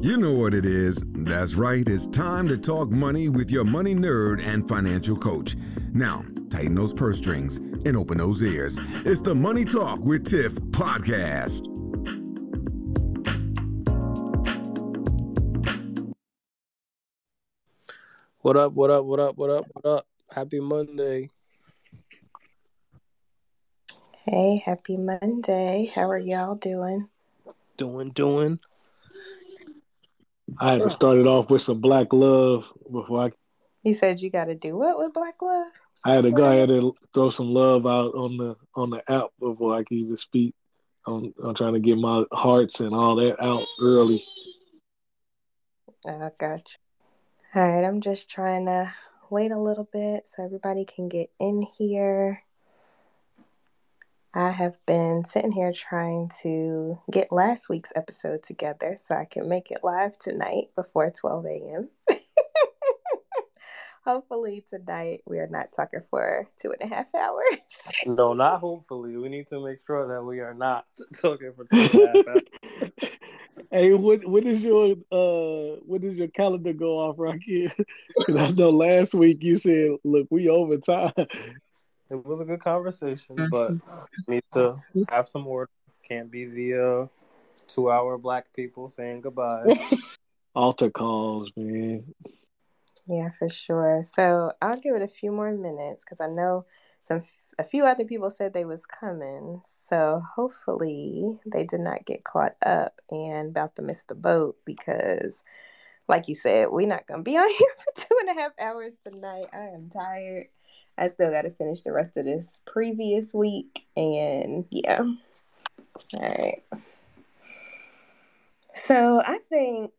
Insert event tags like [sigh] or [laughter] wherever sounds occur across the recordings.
You know what it is. That's right. It's time to talk money with your money nerd and financial coach. Now, tighten those purse strings and open those ears. It's the Money Talk with Tiff podcast. What up, what up, what up, what up, what up? Happy Monday. Hey, happy Monday. How are y'all doing? Doing, doing. I had to start it off with some black love before I. You said you got to do what with Black Love? I had to go ahead and throw some love out on the on the app before I can even speak. I'm, I'm trying to get my hearts and all that out early. I got you. All right, I'm just trying to wait a little bit so everybody can get in here. I have been sitting here trying to get last week's episode together so I can make it live tonight before 12 a.m. [laughs] hopefully, tonight we are not talking for two and a half hours. no, not hopefully. We need to make sure that we are not [laughs] talking for two and a half hours. [laughs] hey, what what is your uh what does your calendar go off, Rocky? Because I know last week you said, "Look, we over time." It was a good conversation, but need to have some order. Can't be the uh, two-hour black people saying goodbye. [laughs] Altar calls, man. Yeah, for sure. So I'll give it a few more minutes because I know some a few other people said they was coming. So hopefully they did not get caught up and about to miss the boat because, like you said, we're not gonna be on [laughs] here for two and a half hours tonight. I am tired. I still got to finish the rest of this previous week, and yeah. All right. So I think,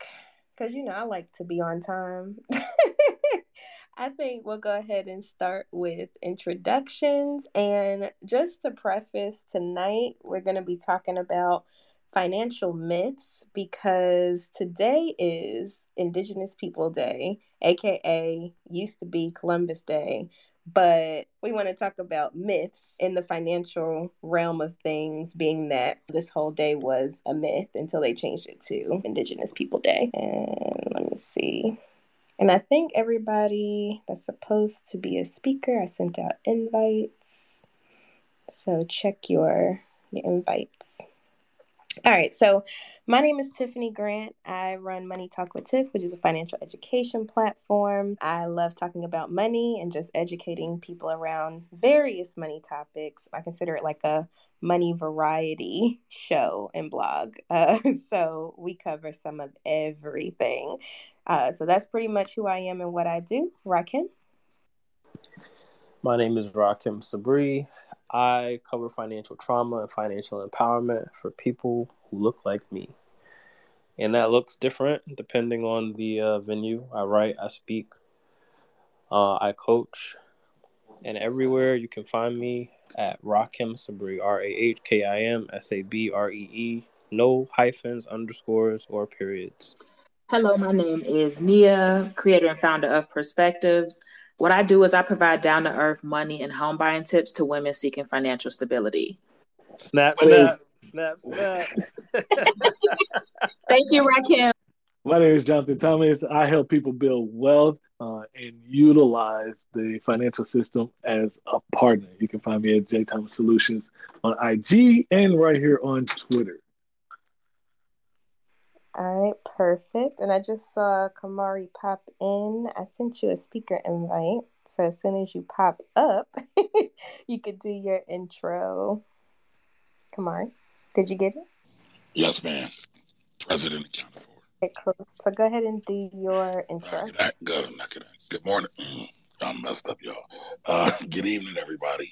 because you know, I like to be on time. [laughs] I think we'll go ahead and start with introductions. And just to preface tonight, we're going to be talking about financial myths because today is Indigenous People Day, aka used to be Columbus Day but we want to talk about myths in the financial realm of things, being that this whole day was a myth until they changed it to Indigenous People Day. And let me see. And I think everybody that's supposed to be a speaker, I sent out invites. So check your, your invites. All right, so my name is Tiffany Grant. I run Money Talk with Tiff, which is a financial education platform. I love talking about money and just educating people around various money topics. I consider it like a money variety show and blog. [laughs] Uh, so we cover some of everything. Uh, so that's pretty much who I am and what I do. Rahkim. My name is Rahkim Sabree. I cover financial trauma and financial empowerment for people who look like me. And that looks different depending on the uh, venue. I write, I speak, uh, I coach, and everywhere you can find me at Rahkim Sabree, R A H K I M S A B R E E, no hyphens, underscores, or periods. Hello, my name is Nia, creator and founder of Perspectives. What I do is I provide down to earth money and home buying tips to women seeking financial stability. Snap, snap, snap, snap. [laughs] Thank you, Rahkim. My name is Jonathan Thomas. I help people build wealth uh, and utilize the financial system as a partner. You can find me at J Thomas Solutions on IG and right here on Twitter. All right, perfect. And I just saw Camari pop in. I sent you a speaker invite. So as soon as you pop up, [laughs] you could do your intro. Camari, did you get it? Yes, ma'am. President accounted for. Okay, cool. So go ahead and do your intro. Uh, good, good, good morning. Mm, I'm messed up, y'all. Uh, [laughs] good evening, everybody.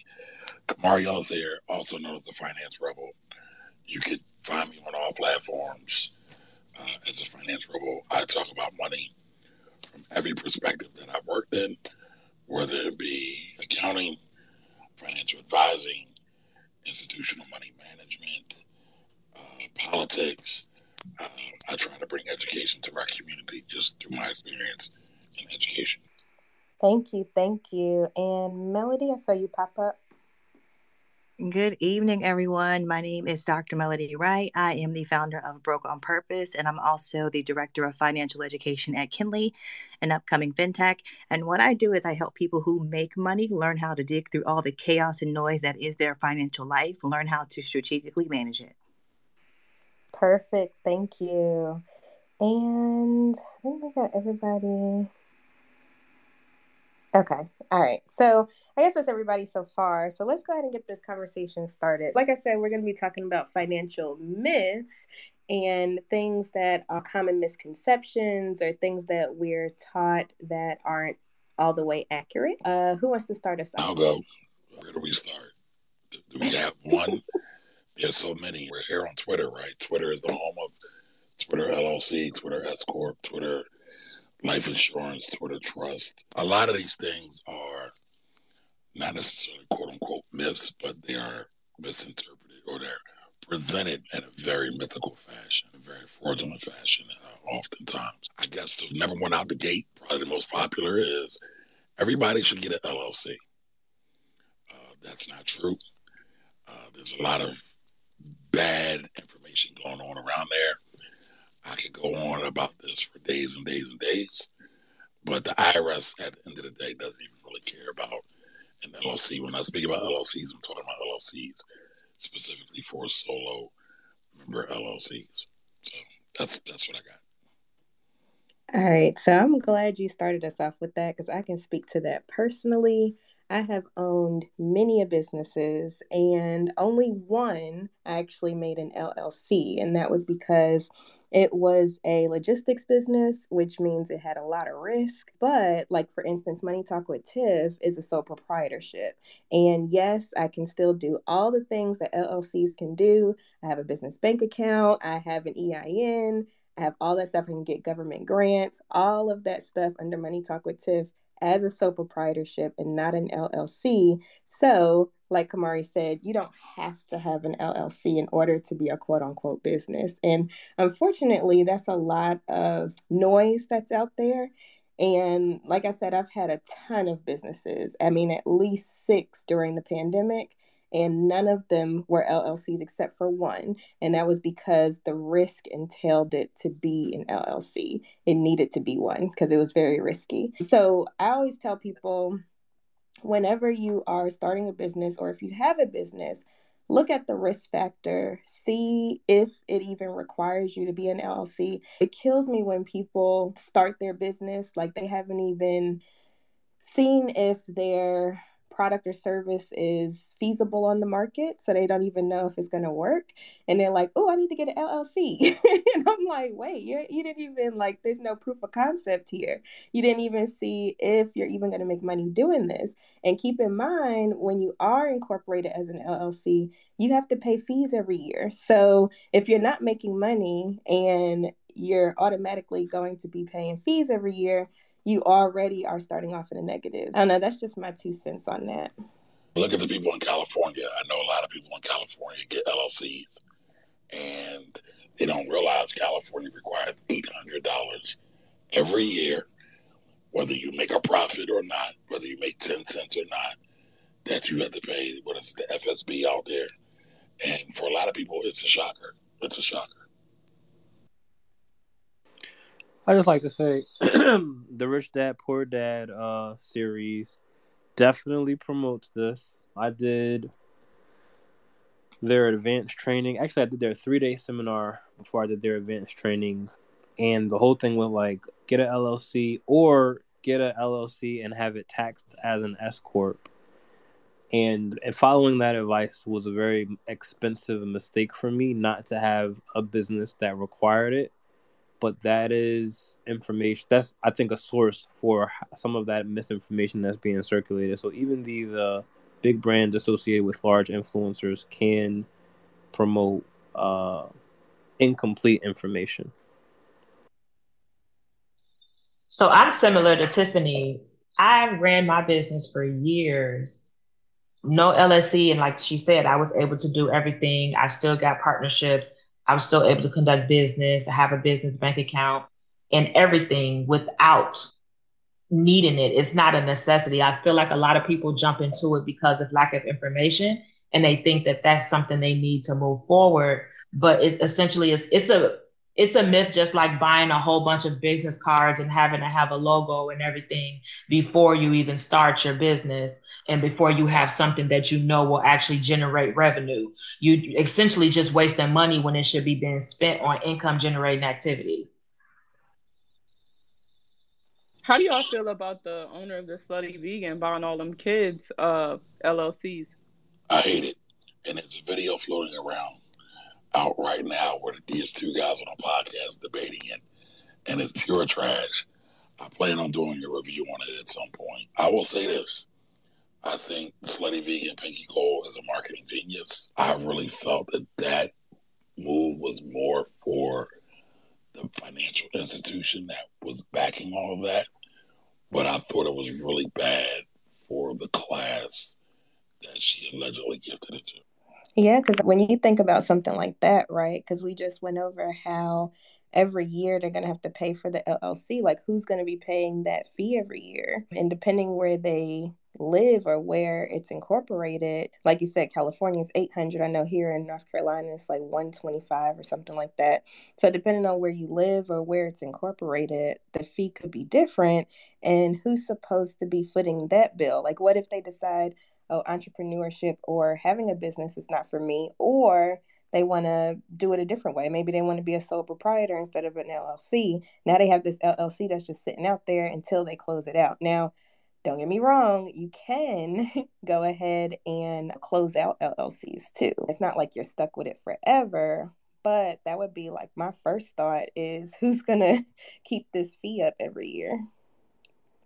Camari here, also known as the Finance Rebel. You can find me on all platforms uh, as a finance rebel, I talk about money from every perspective that I've worked in, whether it be accounting, financial advising, institutional money management, uh, politics. Uh, I try to bring education to our community just through my experience in education. Thank you, thank you. And Melody, I saw you pop up. Good evening, everyone. My name is Dr. Melody Wright. I am the founder of Broke on Purpose, and I'm also the director of financial education at Kinly, an upcoming fintech. And what I do is I help people who make money learn how to dig through all the chaos and noise that is their financial life, learn how to strategically manage it. Perfect. Thank you. And I think we got everybody. Okay. All right. So I guess that's everybody so far. So let's go ahead and get this conversation started. Like I said, we're going to be talking about financial myths and things that are common misconceptions or things that we're taught that aren't all the way accurate. Uh, who wants to start us off? I'll go. Where do we start? Do, do we have one? [laughs] There's so many. We're here on Twitter, right? Twitter is the home of Twitter LLC, Twitter S Corp, Twitter life insurance, Twitter trust. A lot of these things are not necessarily quote unquote myths, but they are misinterpreted or they're presented in a very mythical fashion, a very fraudulent fashion, uh, oftentimes. I guess the number one out the gate, probably the most popular, is everybody should get an LLC. Uh, that's not true. Uh, there's a lot of bad information going on around there. I could go on about this for days and days and days, but the IRS at the end of the day doesn't even really care about an LLC. When I speak about LLCs, I'm talking about LLCs specifically for solo member LLCs. So that's that's what I got. All right, so I'm glad you started us off with that because I can speak to that personally. I have owned many businesses, and only one actually made an LLC, and that was because it was a logistics business, which means it had a lot of risk. But, like for instance, Money Talk with Tiff is a sole proprietorship. And yes, I can still do all the things that LLCs can do. I have a business bank account, I have an EIN, I have all that stuff. I can get government grants, all of that stuff under Money Talk with Tiff as a sole proprietorship and not an LLC. So, like Camari said, you don't have to have an LLC in order to be a quote unquote business. And unfortunately, that's a lot of noise that's out there. And like I said, I've had a ton of businesses. I mean, at least six during the pandemic and none of them were LLCs except for one. And that was because the risk entailed it to be an LLC. It needed to be one because it was very risky. So I always tell people whenever you are starting a business or if you have a business, look at the risk factor, see if it even requires you to be an LLC. It kills me when people start their business like they haven't even seen if they're product or service is feasible on the market. So they don't even know if it's going to work. And they're like, oh, I need to get an LLC. [laughs] and I'm like, wait, you you didn't even like, there's no proof of concept here. You didn't even see if you're even going to make money doing this. And keep in mind, when you are incorporated as an LLC, you have to pay fees every year. So if you're not making money and you're automatically going to be paying fees every year, you already are starting off in a negative. I don't know. That's just my two cents on that. Look at the people in California. I know a lot of people in California get LLCs, and they don't realize California requires eight hundred dollars every year, whether you make a profit or not, whether you make ten cents or not. That you have to pay. What is the FTB out there? And for a lot of people, it's a shocker. It's a shocker. I just like to say [clears throat] the Rich Dad Poor Dad uh series definitely promotes this. I did their advanced training. Actually, I did their three day seminar before I did their advanced training, and the whole thing was like get a LLC or get a LLC and have it taxed as an S corp. And, and following that advice was a very expensive mistake for me not to have a business that required it but that is information that's i think a source for some of that misinformation that's being circulated. So even these uh, big brands associated with large influencers can promote uh, incomplete information. So i'm similar to tiffany. I ran my business for years. No LSE. and like she said i was able to do everything. I still got partnerships I was still able to conduct business, I have a business bank account and everything without needing it. It's not a necessity. I feel like a lot of people jump into it because of lack of information and they think that that's something they need to move forward. But it essentially is it's a it's a myth just like buying a whole bunch of business cards and having to have a logo and everything before you even start your business and before you have something that you know will actually generate revenue. You essentially just wasting money when it should be being spent on income generating activities. How do y'all feel about the owner of the Slutty Vegan buying all them kids uh, LLCs? I hate it. And there's a video floating around out right now where these two guys on a podcast debating it, and it's pure trash. I plan on doing a review on it at some point. I will say this. I think Slutty Vegan Pinky Cole is a marketing genius. I really felt that that move was more for the financial institution that was backing all of that. But I thought it was really bad for the class that she allegedly gifted it to. Yeah, because when you think about something like that, right? Because we just went over how every year they're going to have to pay for the LLC. Like, who's going to be paying that fee every year? And depending where they live or where it's incorporated, like you said, California is 800. I know here in North Carolina it's like 125 or something like that. So, depending on where you live or where it's incorporated, the fee could be different. And who's supposed to be footing that bill? Like, what if they decide, oh, entrepreneurship or having a business is not for me, or they want to do it a different way. Maybe they want to be a sole proprietor instead of an LLC. Now they have this LLC that's just sitting out there until they close it out. Now, don't get me wrong, you can [laughs] go ahead and close out LLCs too. It's not like you're stuck with it forever, but that would be like my first thought is who's going [laughs] to keep this fee up every year?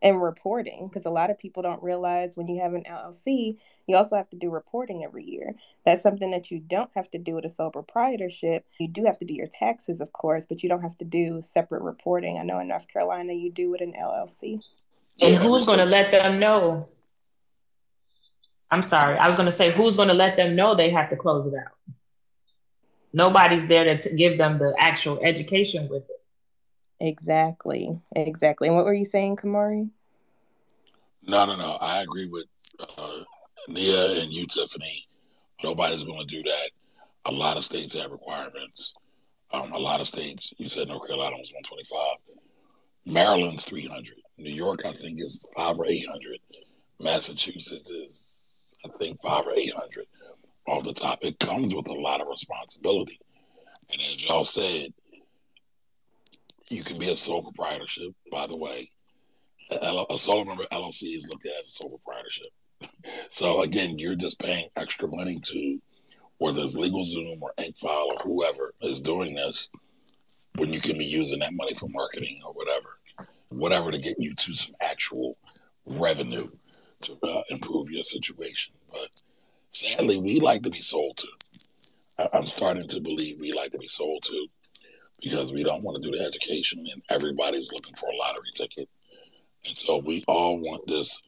and reporting because a lot of people don't realize when you have an LLC, you also have to do reporting every year. That's something that you don't have to do with a sole proprietorship. You do have to do your taxes, of course, but you don't have to do separate reporting. I know in North Carolina you do with an LLC. And who's going to let them know? I'm sorry, I was going to say, who's going to let them know they have to close it out? Nobody's there to t- give them the actual education with it. Exactly. Exactly. And what were you saying, Camari? No, no, no. I agree with uh, Nia and you, Tiffany. Nobody's going to do that. A lot of states have requirements. Um, a lot of states, you said North Carolina was 125. Maryland's 300. New York, I think, is five or 800. Massachusetts is, I think, five or 800 off the top. It comes with a lot of responsibility. And as y'all said, you can be a sole proprietorship, by the way. A, a sole member LLC is looked at as a sole proprietorship. [laughs] so again, you're just paying extra money to whether it's LegalZoom or Incfile or whoever is doing this, when you can be using that money for marketing or whatever, whatever to get you to some actual revenue to uh, improve your situation. But sadly, we like to be sold to. I'm starting to believe we like to be sold to because we don't want to do the education and everybody's looking for a lottery ticket. And so we all want this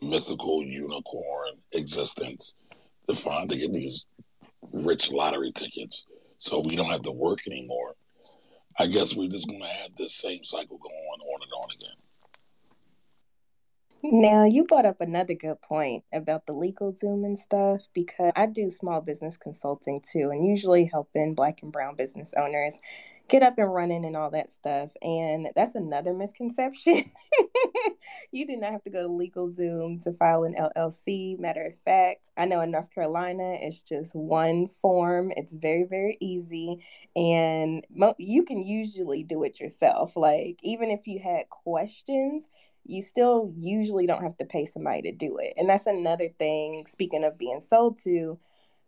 mythical unicorn existence to find to get these rich lottery tickets so we don't have to work anymore. I guess we're just gonna have this same cycle going on and on again. Now, you brought up another good point about the LegalZoom and stuff because I do small business consulting too, and usually helping Black and Brown business owners get up and running and all that stuff. And that's another misconception. [laughs] you do not have to go to LegalZoom to file an LLC. Matter of fact, I know in North Carolina, it's just one form. It's very, very easy. And mo- you can usually do it yourself. Like, even if you had questions, you still usually don't have to pay somebody to do it. And that's another thing, speaking of being sold to,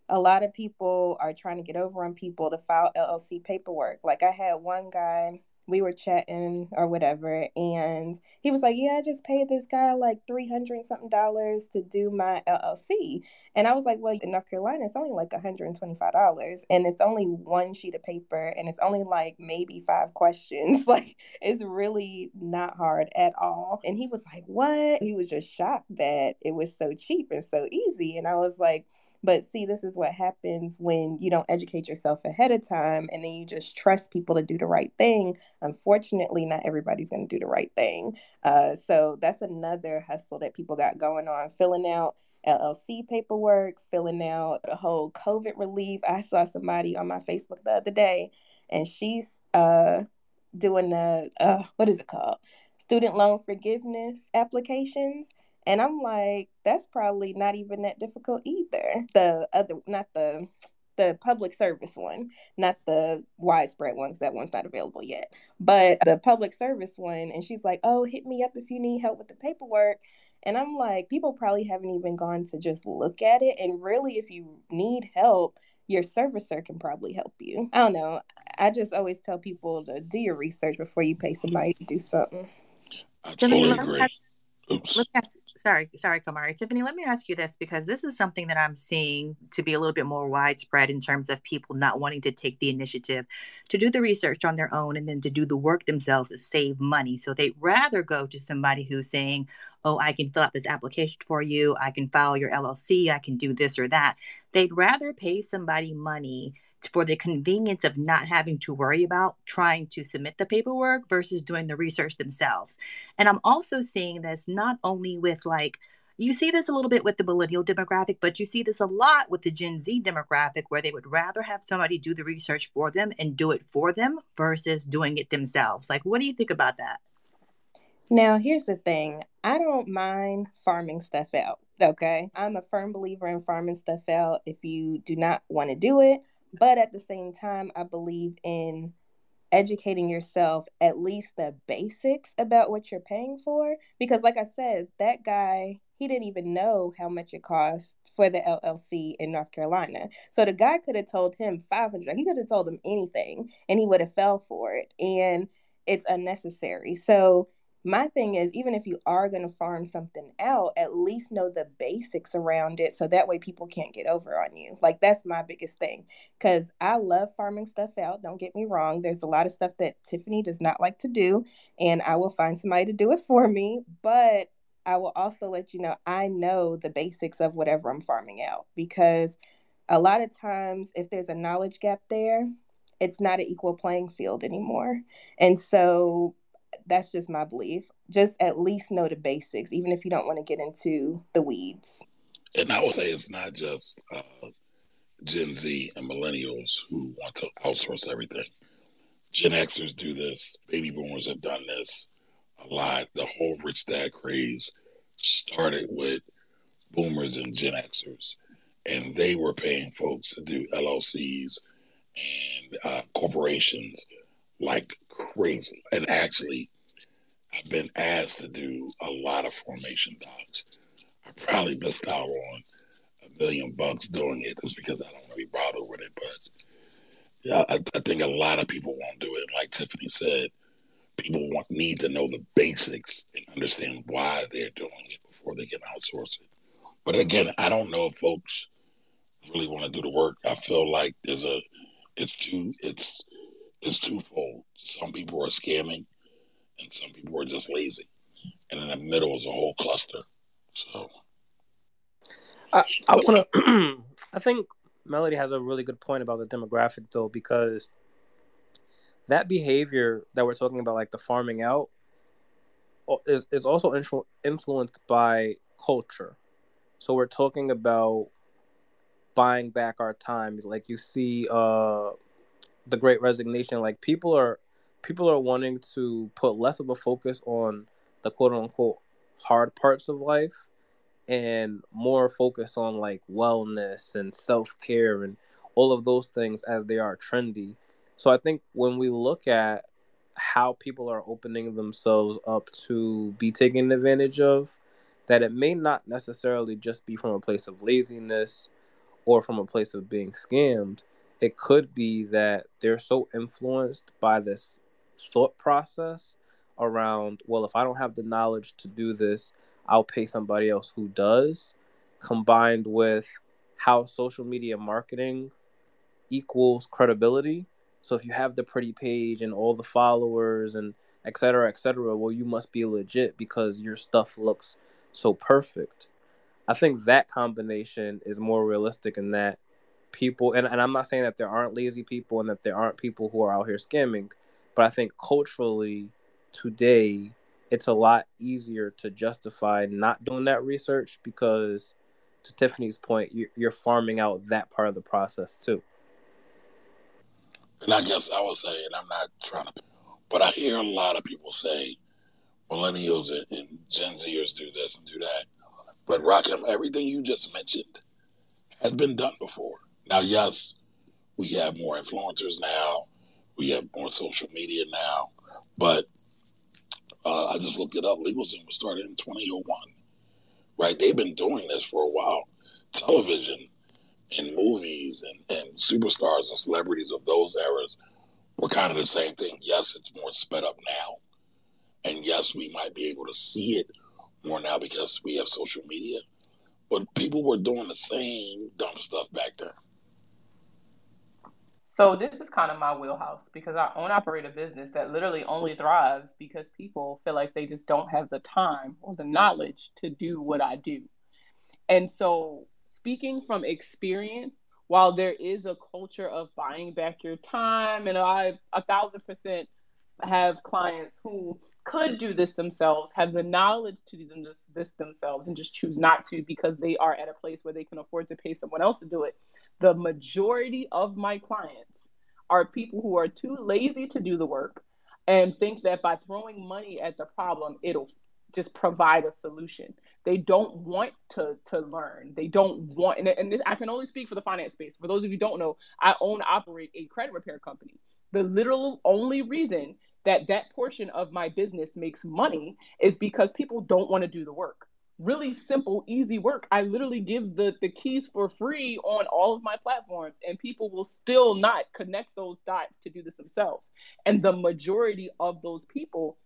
a lot of people are trying to get over on people to file LLC paperwork. Like I had one guy, we were chatting or whatever, and he was like, "Yeah, I just paid this guy like three hundred something dollars to do my LLC," and I was like, "Well, in North Carolina, it's only like one hundred and twenty five dollars, and it's only one sheet of paper, and it's only like maybe five questions. [laughs] like it's really not hard at all." And he was like, "What?" He was just shocked that it was so cheap and so easy, and I was like but see, this is what happens when you don't educate yourself ahead of time and then you just trust people to do the right thing. Unfortunately, not everybody's going to do the right thing. Uh, so that's another hustle that people got going on, filling out LLC paperwork, filling out the whole COVID relief. I saw somebody on my Facebook the other day, and she's uh doing the uh what is it called? Student loan forgiveness applications. And I'm like, that's probably not even that difficult either. The other, not the the public service one, not the widespread ones. That one's not available yet, but the public service one. And she's like, "Oh, hit me up if you need help with the paperwork." And I'm like, people probably haven't even gone to just look at it. And really, if you need help, your servicer can probably help you. I don't know. I just always tell people to do your research before you pay somebody to do something. I totally agree. Oops. Look at, sorry, sorry, Camari. Tiffany, let me ask you this because this is something that I'm seeing to be a little bit more widespread in terms of people not wanting to take the initiative to do the research on their own and then to do the work themselves to save money. So they'd rather go to somebody who's saying, Oh, I can fill out this application for you. I can file your LLC. I can do this or that. They'd rather pay somebody money for the convenience of not having to worry about trying to submit the paperwork versus doing the research themselves. And I'm also seeing this not only with like, you see this a little bit with the millennial demographic, but you see this a lot with the Gen Z demographic where they would rather have somebody do the research for them and do it for them versus doing it themselves. Like, what do you think about that? Now, here's the thing I don't mind farming stuff out. Okay. I'm a firm believer in farming stuff out. If you do not want to do it, but at the same time, I believe in educating yourself at least the basics about what you're paying for. Because, like I said, that guy, he didn't even know how much it cost for the LLC in North Carolina. So the guy could have told him 500, he could have told him anything and he would have fell for it. And it's unnecessary. So my thing is even if you are going to farm something out at least know the basics around it so that way people can't get over on you. Like that's my biggest thing because i love farming stuff out don't get me wrong. There's a lot of stuff that tiffany does not like to do and i will find somebody to do it for me but i will also let you know i know the basics of whatever i'm farming out because a lot of times if there's a knowledge gap there it's not an equal playing field anymore. And so that's just my belief. Just at least know the basics, even if you don't want to get into the weeds. And I would say it's not just uh, Gen Z and millennials who want to outsource everything. Gen Xers do this. Baby boomers have done this a lot. The whole rich dad craze started with boomers and Gen Xers, and they were paying folks to do LLCs and uh, corporations like crazy. And actually, I've been asked to do a lot of formation docs. I probably missed out on a million bucks doing it just because I don't really bother with it. But yeah, I, I think a lot of people won't do it. Like Tiffany said, people want need to know the basics and understand why they're doing it before they can outsource it. But again, I don't know if folks really want to do the work. I feel like there's a it's too it's it's twofold. Some people are scamming, and some people are just lazy, and in the middle is a whole cluster. So, I, I want [clears throat] to. I think Melody has a really good point about the demographic, though, because that behavior that we're talking about, like the farming out, is is also influ- influenced by culture. So we're talking about buying back our time. Like you see, uh, the great resignation. Like people are people are wanting to put less of a focus on the quote unquote hard parts of life and more focus on like wellness and self-care and all of those things as they are trendy. So i think when we look at how people are opening themselves up to be taken advantage of that it may not necessarily just be from a place of laziness or from a place of being scammed it could be that they're so influenced by this thought process around, well, if I don't have the knowledge to do this, I'll pay somebody else who does, combined with how social media marketing equals credibility. So if you have the pretty page and all the followers and et cetera, et cetera, well, you must be legit because your stuff looks so perfect. I think that combination is more realistic in that people and, and i'm not saying that there aren't lazy people and that there aren't people who are out here scamming but i think culturally today it's a lot easier to justify not doing that research because to Tiffany's point, you're farming out that part of the process too. And I guess I would say, and I'm not trying to, but I hear a lot of people say millennials and, and Gen Zers do this and do that. But Rahkim, everything you just mentioned has been done before. Now, yes, we have more influencers now, we have more social media now, but uh, I just looked it up. LegalZoom was started in 2001, right? They've been doing this for a while. Television and movies and, and superstars and celebrities of those eras were kind of the same thing. Yes, it's more sped up now. And yes, we might be able to see it more now because we have social media. But people were doing the same dumb stuff back then. So this is kind of my wheelhouse because I own operate a business that literally only thrives because people feel like they just don't have the time or the knowledge to do what I do. And so speaking from experience, while there is a culture of buying back your time, and I a thousand percent have clients who could do this themselves, have the knowledge to do this, themselves, and just choose not to because they are at a place where they can afford to pay someone else to do it. The majority of my clients are people who are too lazy to do the work and think that by throwing money at the problem, it'll just provide a solution. They don't want to to learn. They don't want, and, and I can only speak for the finance space. For those of you don't know, I own operate a credit repair company. The literal only reason that that portion of my business makes money is because people don't want to do the work. Really simple, easy work. I literally give the, the keys for free on all of my platforms, and people will still not connect those dots to do this themselves. And the majority of those people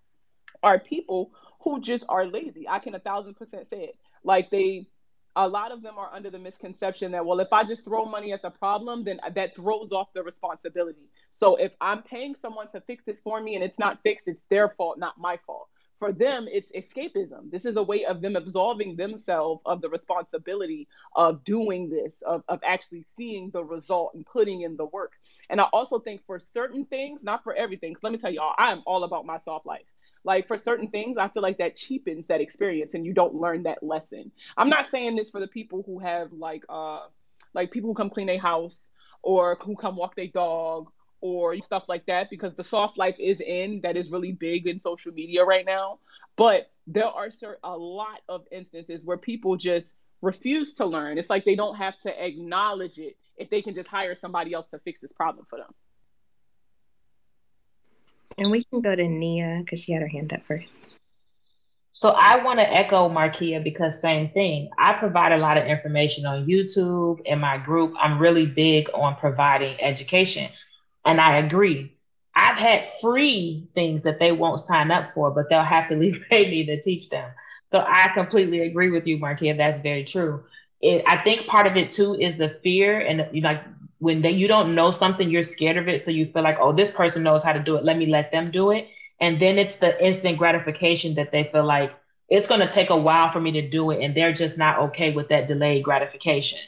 are people who just are lazy. I can a thousand percent say it. Like they, a lot of them are under the misconception that, well, if I just throw money at the problem, then that throws off the responsibility. So if I'm paying someone to fix this for me and it's not fixed, it's their fault, not my fault. For them, it's escapism. This is a way of them absolving themselves of the responsibility of doing this, of, of actually seeing the result and putting in the work. And I also think for certain things, not for everything, let me tell y'all, I am all about my soft life. Like for certain things, I feel like that cheapens that experience and you don't learn that lesson. I'm not saying this for the people who have like uh like people who come clean their house or who come walk their dog or stuff like that because the soft life is in that is really big in social media right now. But there are a lot of instances where people just refuse to learn. It's like they don't have to acknowledge it if they can just hire somebody else to fix this problem for them. And we can go to Nia because she had her hand up first. So I want to echo Markia because same thing. I provide a lot of information on YouTube in my group. I'm really big on providing education. And I agree. I've had free things that they won't sign up for, but they'll happily [laughs] pay me to teach them. So I completely agree with you, Markia. That's very true. It, I think part of it too is the fear and you like when they, you don't know something, you're scared of it. So you feel like, oh, this person knows how to do it. Let me let them do it. And then it's the instant gratification that they feel like it's going to take a while for me to do it. And they're just not okay with that delayed gratification.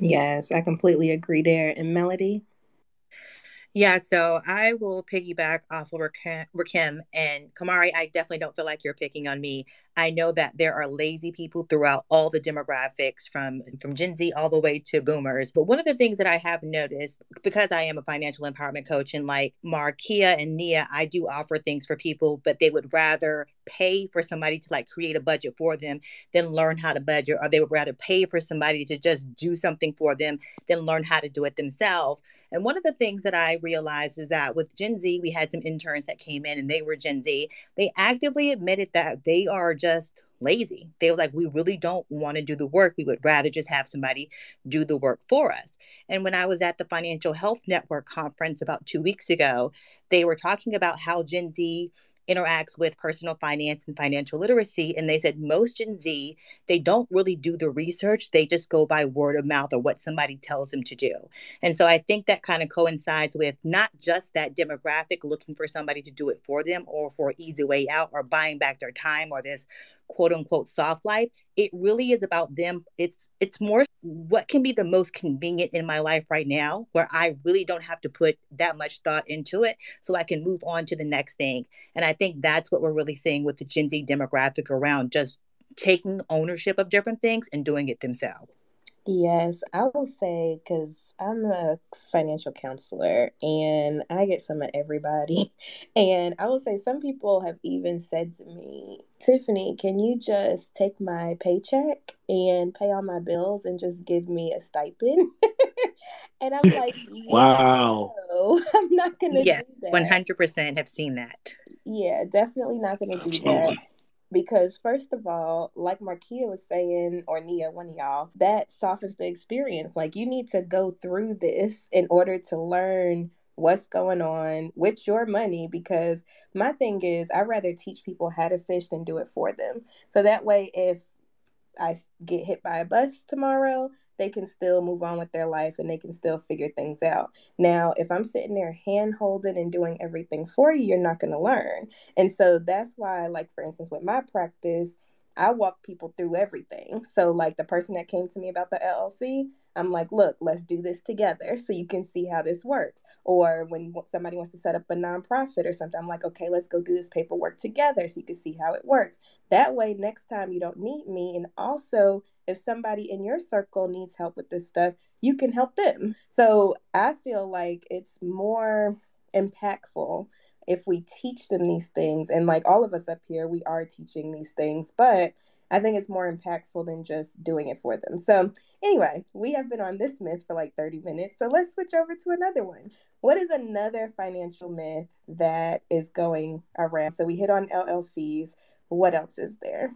Yes, I completely agree there. And Melody? Yeah, so I will piggyback off of Rahkim and Camari. I definitely don't feel like you're picking on me. I know that there are lazy people throughout all the demographics from from Gen Z all the way to boomers. But one of the things that I have noticed because I am a financial empowerment coach and like Markia and Nia, I do offer things for people, but they would rather pay for somebody to like create a budget for them than learn how to budget or they would rather pay for somebody to just do something for them than learn how to do it themselves. And one of the things that I realized is that with Gen Z, we had some interns that came in and they were Gen Z. They actively admitted that they are just lazy. They were like, we really don't want to do the work. We would rather just have somebody do the work for us. And when I was at the Financial Health Network conference about two weeks ago, they were talking about how Gen Z interacts with personal finance and financial literacy. And they said most Gen Z, they don't really do the research. They just go by word of mouth or what somebody tells them to do. And so I think that kind of coincides with not just that demographic looking for somebody to do it for them or for easy way out or buying back their time or this quote unquote soft life it really is about them it's it's more what can be the most convenient in my life right now where i really don't have to put that much thought into it so i can move on to the next thing and i think that's what we're really seeing with the gen z demographic around just taking ownership of different things and doing it themselves. Yes, I will say because I'm a financial counselor and I get some of everybody. [laughs] And I will say some people have even said to me, Tiffany, can you just take my paycheck and pay all my bills and just give me a stipend? [laughs] and I'm like, [laughs] wow. No, I'm not going to Yeah, do that. 100% have seen that. Yeah, definitely not going to do that. Because first of all, like Markia was saying, or Nia, one of y'all, that softens the experience. Like you need to go through this in order to learn what's going on with your money. Because my thing is, I rather teach people how to fish than do it for them. So that way, if I get hit by a bus tomorrow, they can still move on with their life and they can still figure things out. Now, if I'm sitting there hand holding and doing everything for you, you're not going to learn. And so that's why, like, for instance, with my practice, I walk people through everything. So, like, the person that came to me about the LLC, I'm like, look, let's do this together so you can see how this works. Or when somebody wants to set up a nonprofit or something, I'm like, okay, let's go do this paperwork together so you can see how it works. That way, next time you don't need me. And also, if somebody in your circle needs help with this stuff, you can help them. So I feel like it's more impactful if we teach them these things. And like all of us up here, we are teaching these things, but I think it's more impactful than just doing it for them. So, anyway, we have been on this myth for like 30 minutes. So, let's switch over to another one. What is another financial myth that is going around? So, we hit on LLCs. What else is there?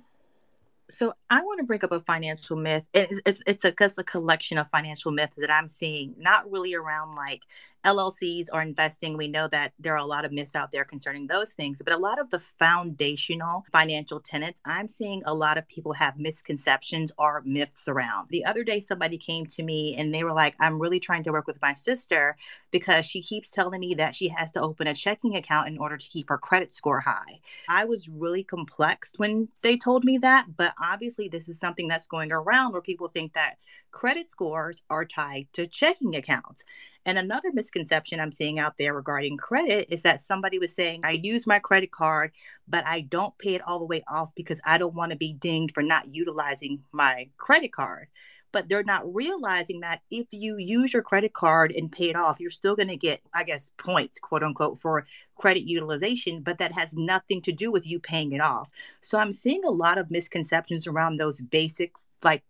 So I want to bring up a financial myth. It's it's, it's a, it's a collection of financial myths that I'm seeing, not really around like LLCs or investing. We know that there are a lot of myths out there concerning those things, but a lot of the foundational financial tenets, I'm seeing a lot of people have misconceptions or myths around. The other day, somebody came to me and they were like, I'm really trying to work with my sister because she keeps telling me that she has to open a checking account in order to keep her credit score high. I was really complexed when they told me that, but obviously this is something that's going around where people think that credit scores are tied to checking accounts. And another misconception I'm seeing out there regarding credit is that somebody was saying, I use my credit card, but I don't pay it all the way off because I don't want to be dinged for not utilizing my credit card. But they're not realizing that if you use your credit card and pay it off, you're still going to get, I guess, points, quote unquote, for credit utilization, but that has nothing to do with you paying it off. So I'm seeing a lot of misconceptions around those basic, like,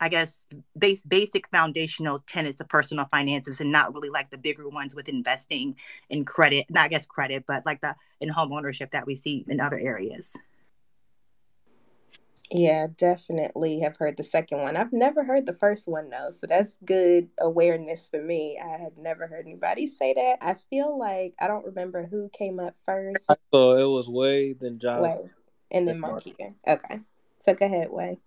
I guess base basic foundational tenets of personal finances and not really like the bigger ones with investing in credit, not I guess credit, but like the in home ownership that we see in other areas. Yeah, definitely have heard the second one. I've never heard the first one though, so that's good awareness for me. I had never heard anybody say that. I feel like I don't remember who came up first. So it was Wade, then John, Way, and then then Mark. Markia. Okay, so go ahead, Way.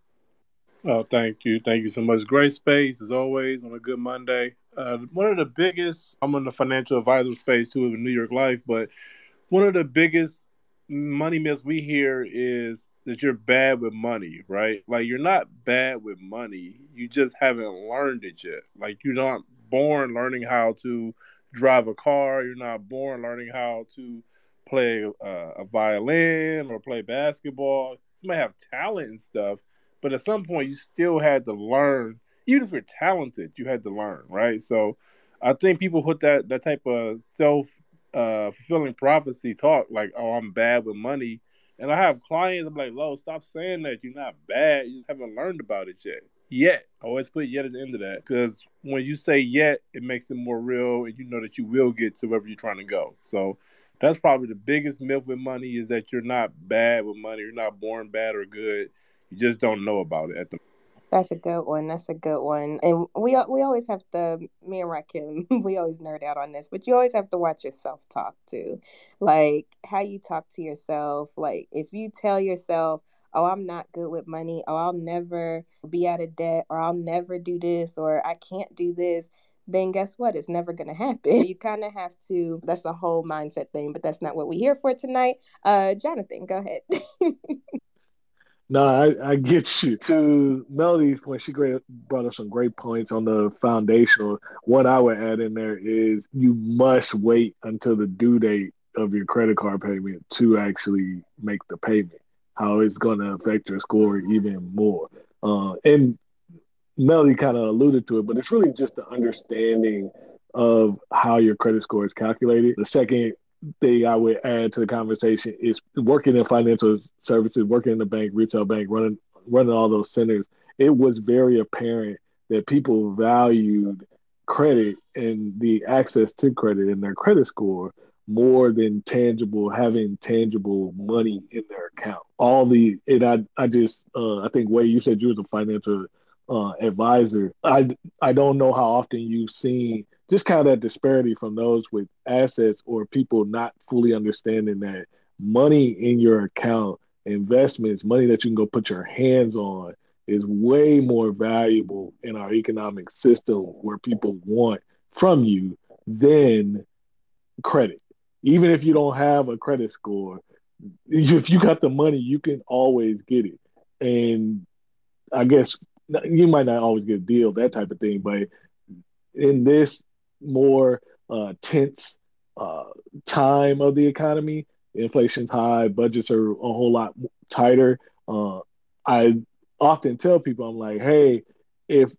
Oh, thank you. Thank you so much. Great space as always on a good Monday. Uh, one of the biggest, I'm in the financial advisor space too in New York Life, but one of the biggest money myths we hear is that you're bad with money, right? Like you're not bad with money. You just haven't learned it yet. Like you're not born learning how to drive a car. You're not born learning how to play uh, a violin or play basketball. You might have talent and stuff, but at some point you still had to learn. Even if you're talented, you had to learn, right? So I think people put that that type of self uh, fulfilling prophecy talk like, "Oh, I'm bad with money," and I have clients. I'm like, "Lo, stop saying that. You're not bad. You just haven't learned about it yet." Yet, I always put yet at the end of that because when you say yet, it makes it more real, and you know that you will get to wherever you're trying to go. So that's probably the biggest myth with money is that you're not bad with money. You're not born bad or good. You just don't know about it at the That's a good one. That's a good one. And we we always have to me and Rahkim, [laughs] we always nerd out on this, but you always have to watch yourself talk too. Like how you talk to yourself. Like if you tell yourself, "Oh, I'm not good with money. Oh, I'll never be out of debt or I'll never do this or I can't do this." Then guess what? It's never going to happen. [laughs] You kind of have to that's the whole mindset thing, but that's not what we're here for tonight. Uh Jonathan, go ahead. [laughs] No, I, I get [laughs] you. To Melody's point, she great, brought up some great points on the foundational. What I would add in there is you must wait until the due date of your credit card payment to actually make the payment. how it's going to affect your score even more. Uh, and Melody kind of alluded to it, but it's really just the understanding of how your credit score is calculated. The second thing I would add to the conversation is working in financial services, working in the bank, retail bank, running running all those centers. It was very apparent that people valued credit and the access to credit and their credit score more than tangible having tangible money in their account. All the and I I just uh, I think Way you said you was a financial uh, advisor. I I don't know how often you've seen just kind of that disparity from those with assets or people not fully understanding that money in your account, investments, money that you can go put your hands on is way more valuable in our economic system where people want from you than credit. Even if you don't have a credit score, if you got the money, you can always get it. And I guess you might not always get a deal, that type of thing, but in this more uh, tense uh, time of the economy. Inflation's high, budgets are a whole lot tighter. Uh, I often tell people, I'm like, hey, if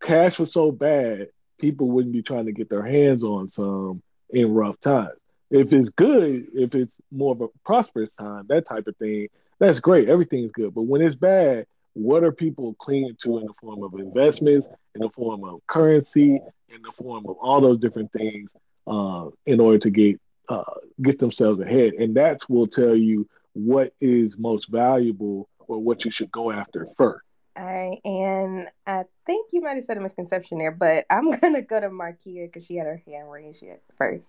cash was so bad, people wouldn't be trying to get their hands on some in rough times. If it's good, if it's more of a prosperous time, that type of thing, that's great. Everything's good. But when it's bad, what are people clinging to in the form of investments, in the form of currency, in the form of all those different things uh, in order to get uh, get themselves ahead, and that will tell you what is most valuable or what you should go after first. All right, and I think you might have said a misconception there, but [laughs] I'm gonna go to Markia because she had her hand raised yet first.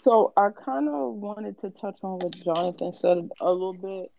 So I kind of wanted to touch on what Jonathan said a little bit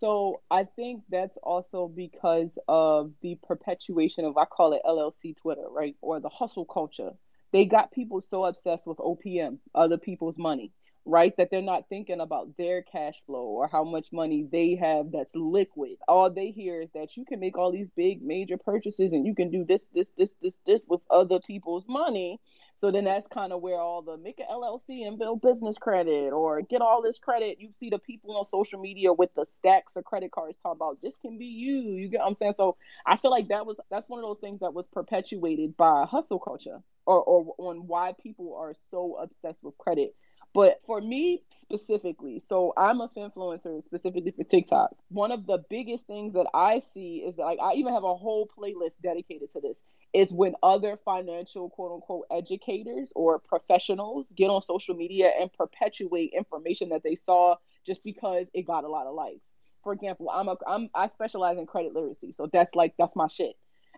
so I think that's also because of the perpetuation of I call it LLC Twitter, right? Or the hustle culture. They got people so obsessed with OPM, other people's money, right? That they're not thinking about their cash flow or how much money they have that's liquid. All they hear is that you can make all these big major purchases and you can do this, this, this, this, this with other people's money so then that's kind of where all the make an LLC and build business credit or get all this credit. You see the people on social media with the stacks of credit cards talking about this can be you. You get what I'm saying? So I feel like that was that's one of those things that was perpetuated by hustle culture or, or on why people are so obsessed with credit. But for me specifically, so I'm a influencer specifically for TikTok. One of the biggest things that I see is that like I even have a whole playlist dedicated to this is when other financial quote unquote educators or professionals get on social media and perpetuate information that they saw just because it got a lot of likes. For example, I'm a I'm I specialize in credit literacy, so that's like that's my shit.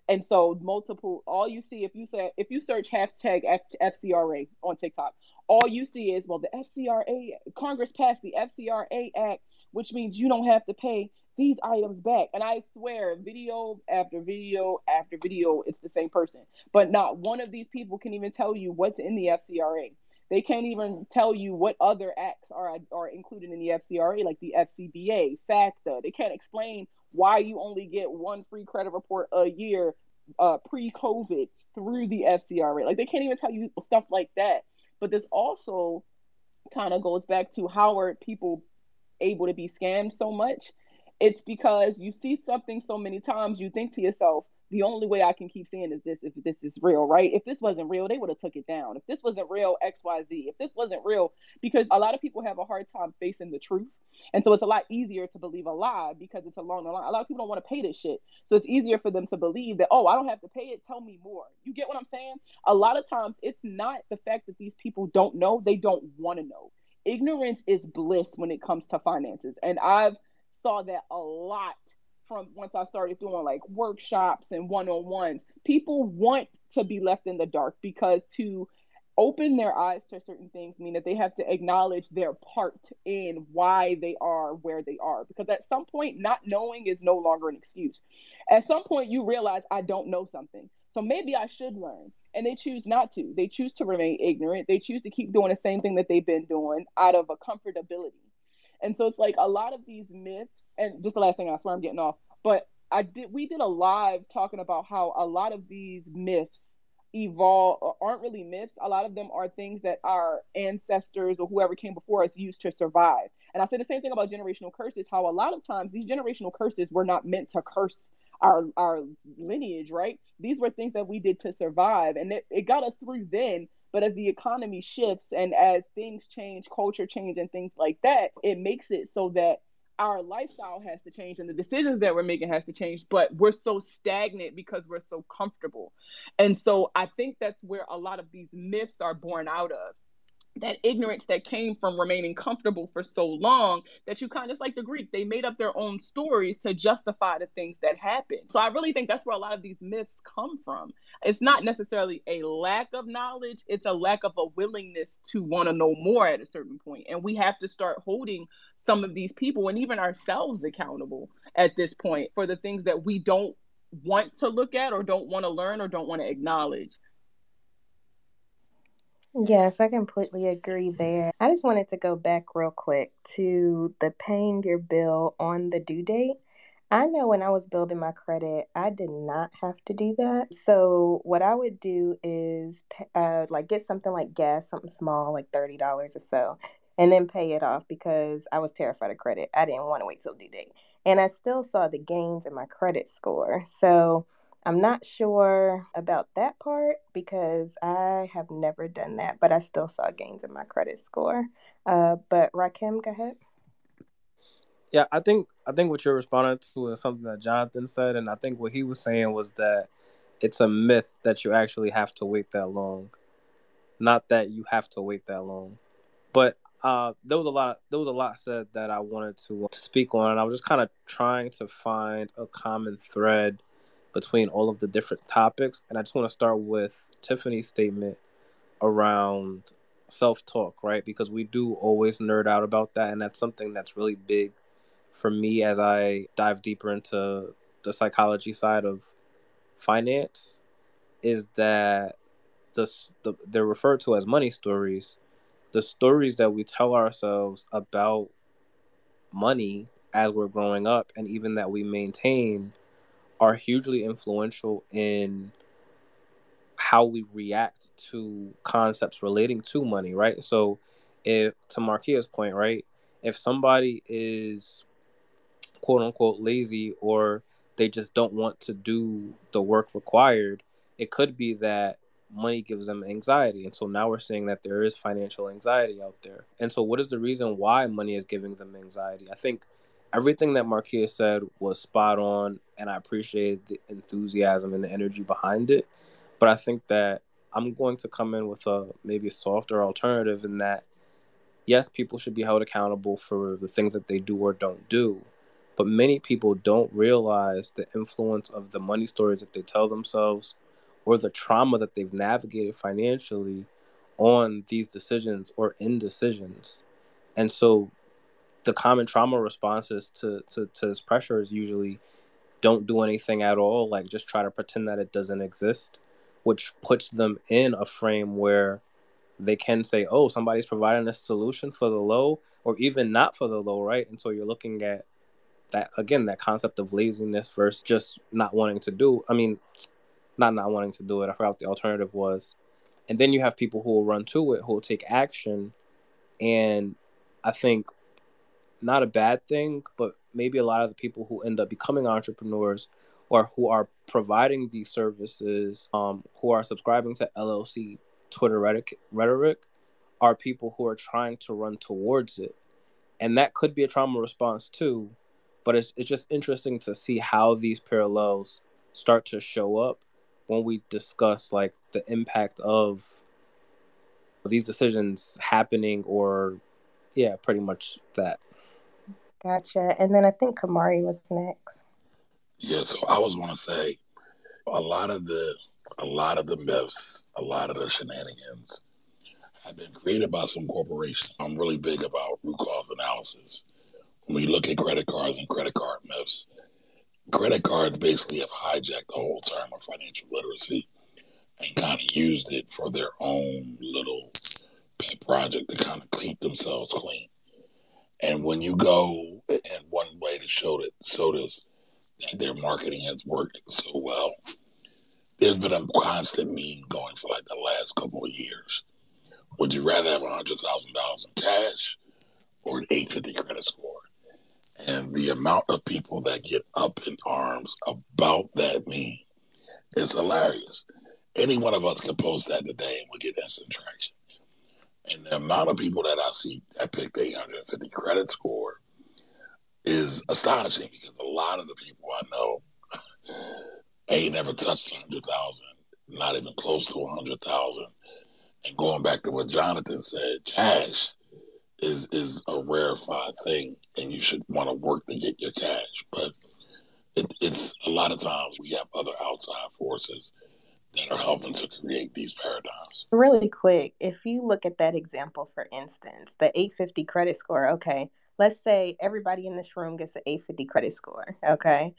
And so multiple all you see if you say if you search hashtag F, FCRA on TikTok, all you see is well the FCRA Congress passed the FCRA Act, which means you don't have to pay these items back. And I swear, video after video after video, it's the same person. But not one of these people can even tell you what's in the FCRA. They can't even tell you what other acts are are included in the FCRA, like the FCBA, FACTA. They can't explain why you only get one free credit report a year uh, pre-COVID through the FCRA. Like they can't even tell you stuff like that. But this also kind of goes back to how are people able to be scammed so much it's because you see something so many times, you think to yourself, the only way I can keep seeing is this if this is real, right? If this wasn't real, they would have took it down. If this wasn't real, XYZ. If this wasn't real, because a lot of people have a hard time facing the truth. And so it's a lot easier to believe a lie because it's along the line. A lot of people don't want to pay this shit. So it's easier for them to believe that, oh, I don't have to pay it. Tell me more. You get what I'm saying? A lot of times it's not the fact that these people don't know, they don't want to know. Ignorance is bliss when it comes to finances. And I've saw that a lot from once I started doing like workshops and one on ones. People want to be left in the dark because to open their eyes to certain things mean that they have to acknowledge their part in why they are where they are. Because at some point, not knowing is no longer an excuse. At some point, you realize I don't know something. So maybe I should learn. And they choose not to. They choose to remain ignorant. They choose to keep doing the same thing that they've been doing out of a comfortability. And so it's like a lot of these myths, and just the last thing, I swear I'm getting off, but I did we did a live talking about how a lot of these myths evolve uh, aren't really myths. A lot of them are things that our ancestors or whoever came before us used to survive. And I say the same thing about generational curses, how a lot of times these generational curses were not meant to curse our our lineage, right? These were things that we did to survive, and it, it got us through then. But as the economy shifts and as things change, culture change, and things like that, it makes it so that our lifestyle has to change and the decisions that we're making has to change but we're so stagnant because we're so comfortable. And so i think that's where a lot of these myths are born out of that ignorance that came from remaining comfortable for so long that you kind of like the Greek, they made up their own stories to justify the things that happened. So I really think that's where a lot of these myths come from. It's not necessarily a lack of knowledge, it's a lack of a willingness to want to know more at a certain point. And we have to start holding some of these people and even ourselves accountable at this point for the things that we don't want to look at or don't want to learn or don't want to acknowledge. Yes, I completely agree there. I just wanted to go back real quick to the paying your bill on the due date. I know when I was building my credit, I did not have to do that. So what I would do is uh, like get something like gas, something small, like thirty dollars or so, and then pay it off because I was terrified of credit. I didn't want to wait till due date, and I still saw the gains in my credit score. So I'm not sure about that part because I have never done that, but I still saw gains in my credit score. Uh, but Rahkim, go ahead. Yeah, I think I think what you're responding to is something that Jonathan said, and I think what he was saying was that it's a myth that you actually have to wait that long, not that you have to wait that long. But uh, there was a lot. There was a lot said that I wanted to, to speak on, and I was just kind of trying to find a common thread between all of the different topics. And I just want to start with Tiffany's statement around self talk, right? Because we do always nerd out about that. And that's something that's really big for me as I dive deeper into the psychology side of finance is that the, the they're referred to as money stories the stories that we tell ourselves about money as we're growing up and even that we maintain are hugely influential in how we react to concepts relating to money, right? So, if to Markia's point, right, if somebody is quote unquote lazy or they just don't want to do the work required, it could be that money gives them anxiety. And so now we're seeing that there is financial anxiety out there. And so, what is the reason why money is giving them anxiety? I think everything that Markia said was spot on, and I appreciate the enthusiasm and the energy behind it. But I think that I'm going to come in with a maybe a softer alternative in that yes, people should be held accountable for the things that they do or don't do. But many people don't realize the influence of the money stories that they tell themselves or the trauma that they've navigated financially on these decisions or indecisions. And so the common trauma responses to, to, to this pressure is usually don't do anything at all, like just try to pretend that it doesn't exist, which puts them in a frame where they can say, oh, somebody's providing a solution for the low, or even not for the low, right? And so you're looking at that again, that concept of laziness versus just not wanting to do. I mean, not not wanting to do it. I forgot what the alternative was. And then you have people who will run to it, who will take action. And I think not a bad thing, but maybe a lot of the people who end up becoming entrepreneurs or who are providing these services, um, who are subscribing to LLC Twitter rhetoric, rhetoric, are people who are trying to run towards it. And that could be a trauma response too. But it's, it's just interesting to see how these parallels start to show up when we discuss like the impact of these decisions happening or yeah pretty much that gotcha and then i think camari was next yeah so i was to say a lot of the a lot of the myths a lot of the shenanigans have been created by some corporations. i'm really big about root cause analysis when you look at credit cards and credit card myths credit cards basically have hijacked the whole term of financial literacy and kind of used it for their own little pet project to kind of keep themselves clean. And when you go, and one way to show that this that their marketing has worked so well, there's been a constant meme going for like the last couple of years. Would you rather have hundred thousand dollars in cash or an 850 credit score. And the amount of people that get up in arms about that meme is hilarious. Any one of us could post that today and we'll get instant traction. And the amount of people that I see that picked 850 credit score is astonishing because a lot of the people I know [laughs] ain't never touched 100,000, not even close to 100,000. And going back to what Jonathan said, cash is is a rarefied thing, and you should want to work to get your cash. But it, it's a lot of times we have other outside forces that are helping to create these paradigms. Really quick, if you look at that example, for instance, the 850 credit score, okay, let's say everybody in this room gets an 850 credit score, okay?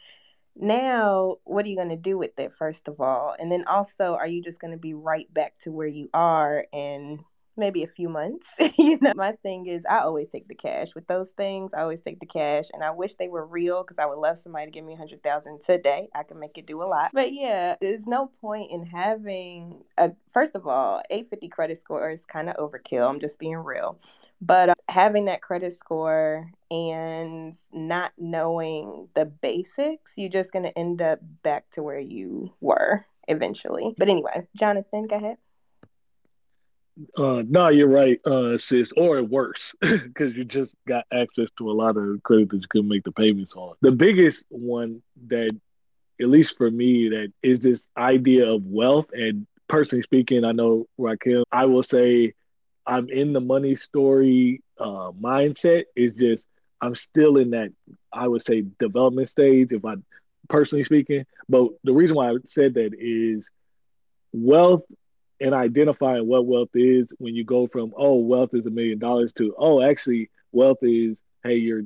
Now, what are you going to do with it, first of all? And then also, are you just going to be right back to where you are in maybe a few months? [laughs] you know, my thing is, I always take the cash with those things. I always take the cash, and I wish they were real because I would love somebody to give me a hundred thousand today. I can make it do a lot. But yeah, there's no point in having a. First of all, 850 credit score is kind of overkill. I'm just being real. But uh, having that credit score and not knowing the basics, you're just going to end up back to where you were eventually. But anyway, Jonathan, go ahead. Uh, no, you're right, uh, sis, or worse, because [laughs] you just got access to a lot of credit that you couldn't make the payments on. The biggest one that, at least for me, that is this idea of wealth. And personally speaking, I know Raquel, I will say I'm in the money story uh, mindset. It's just I'm still in that I would say development stage, if I personally speaking. But the reason why I said that is wealth and identifying what wealth is when you go from oh wealth is a million dollars to oh actually wealth is hey your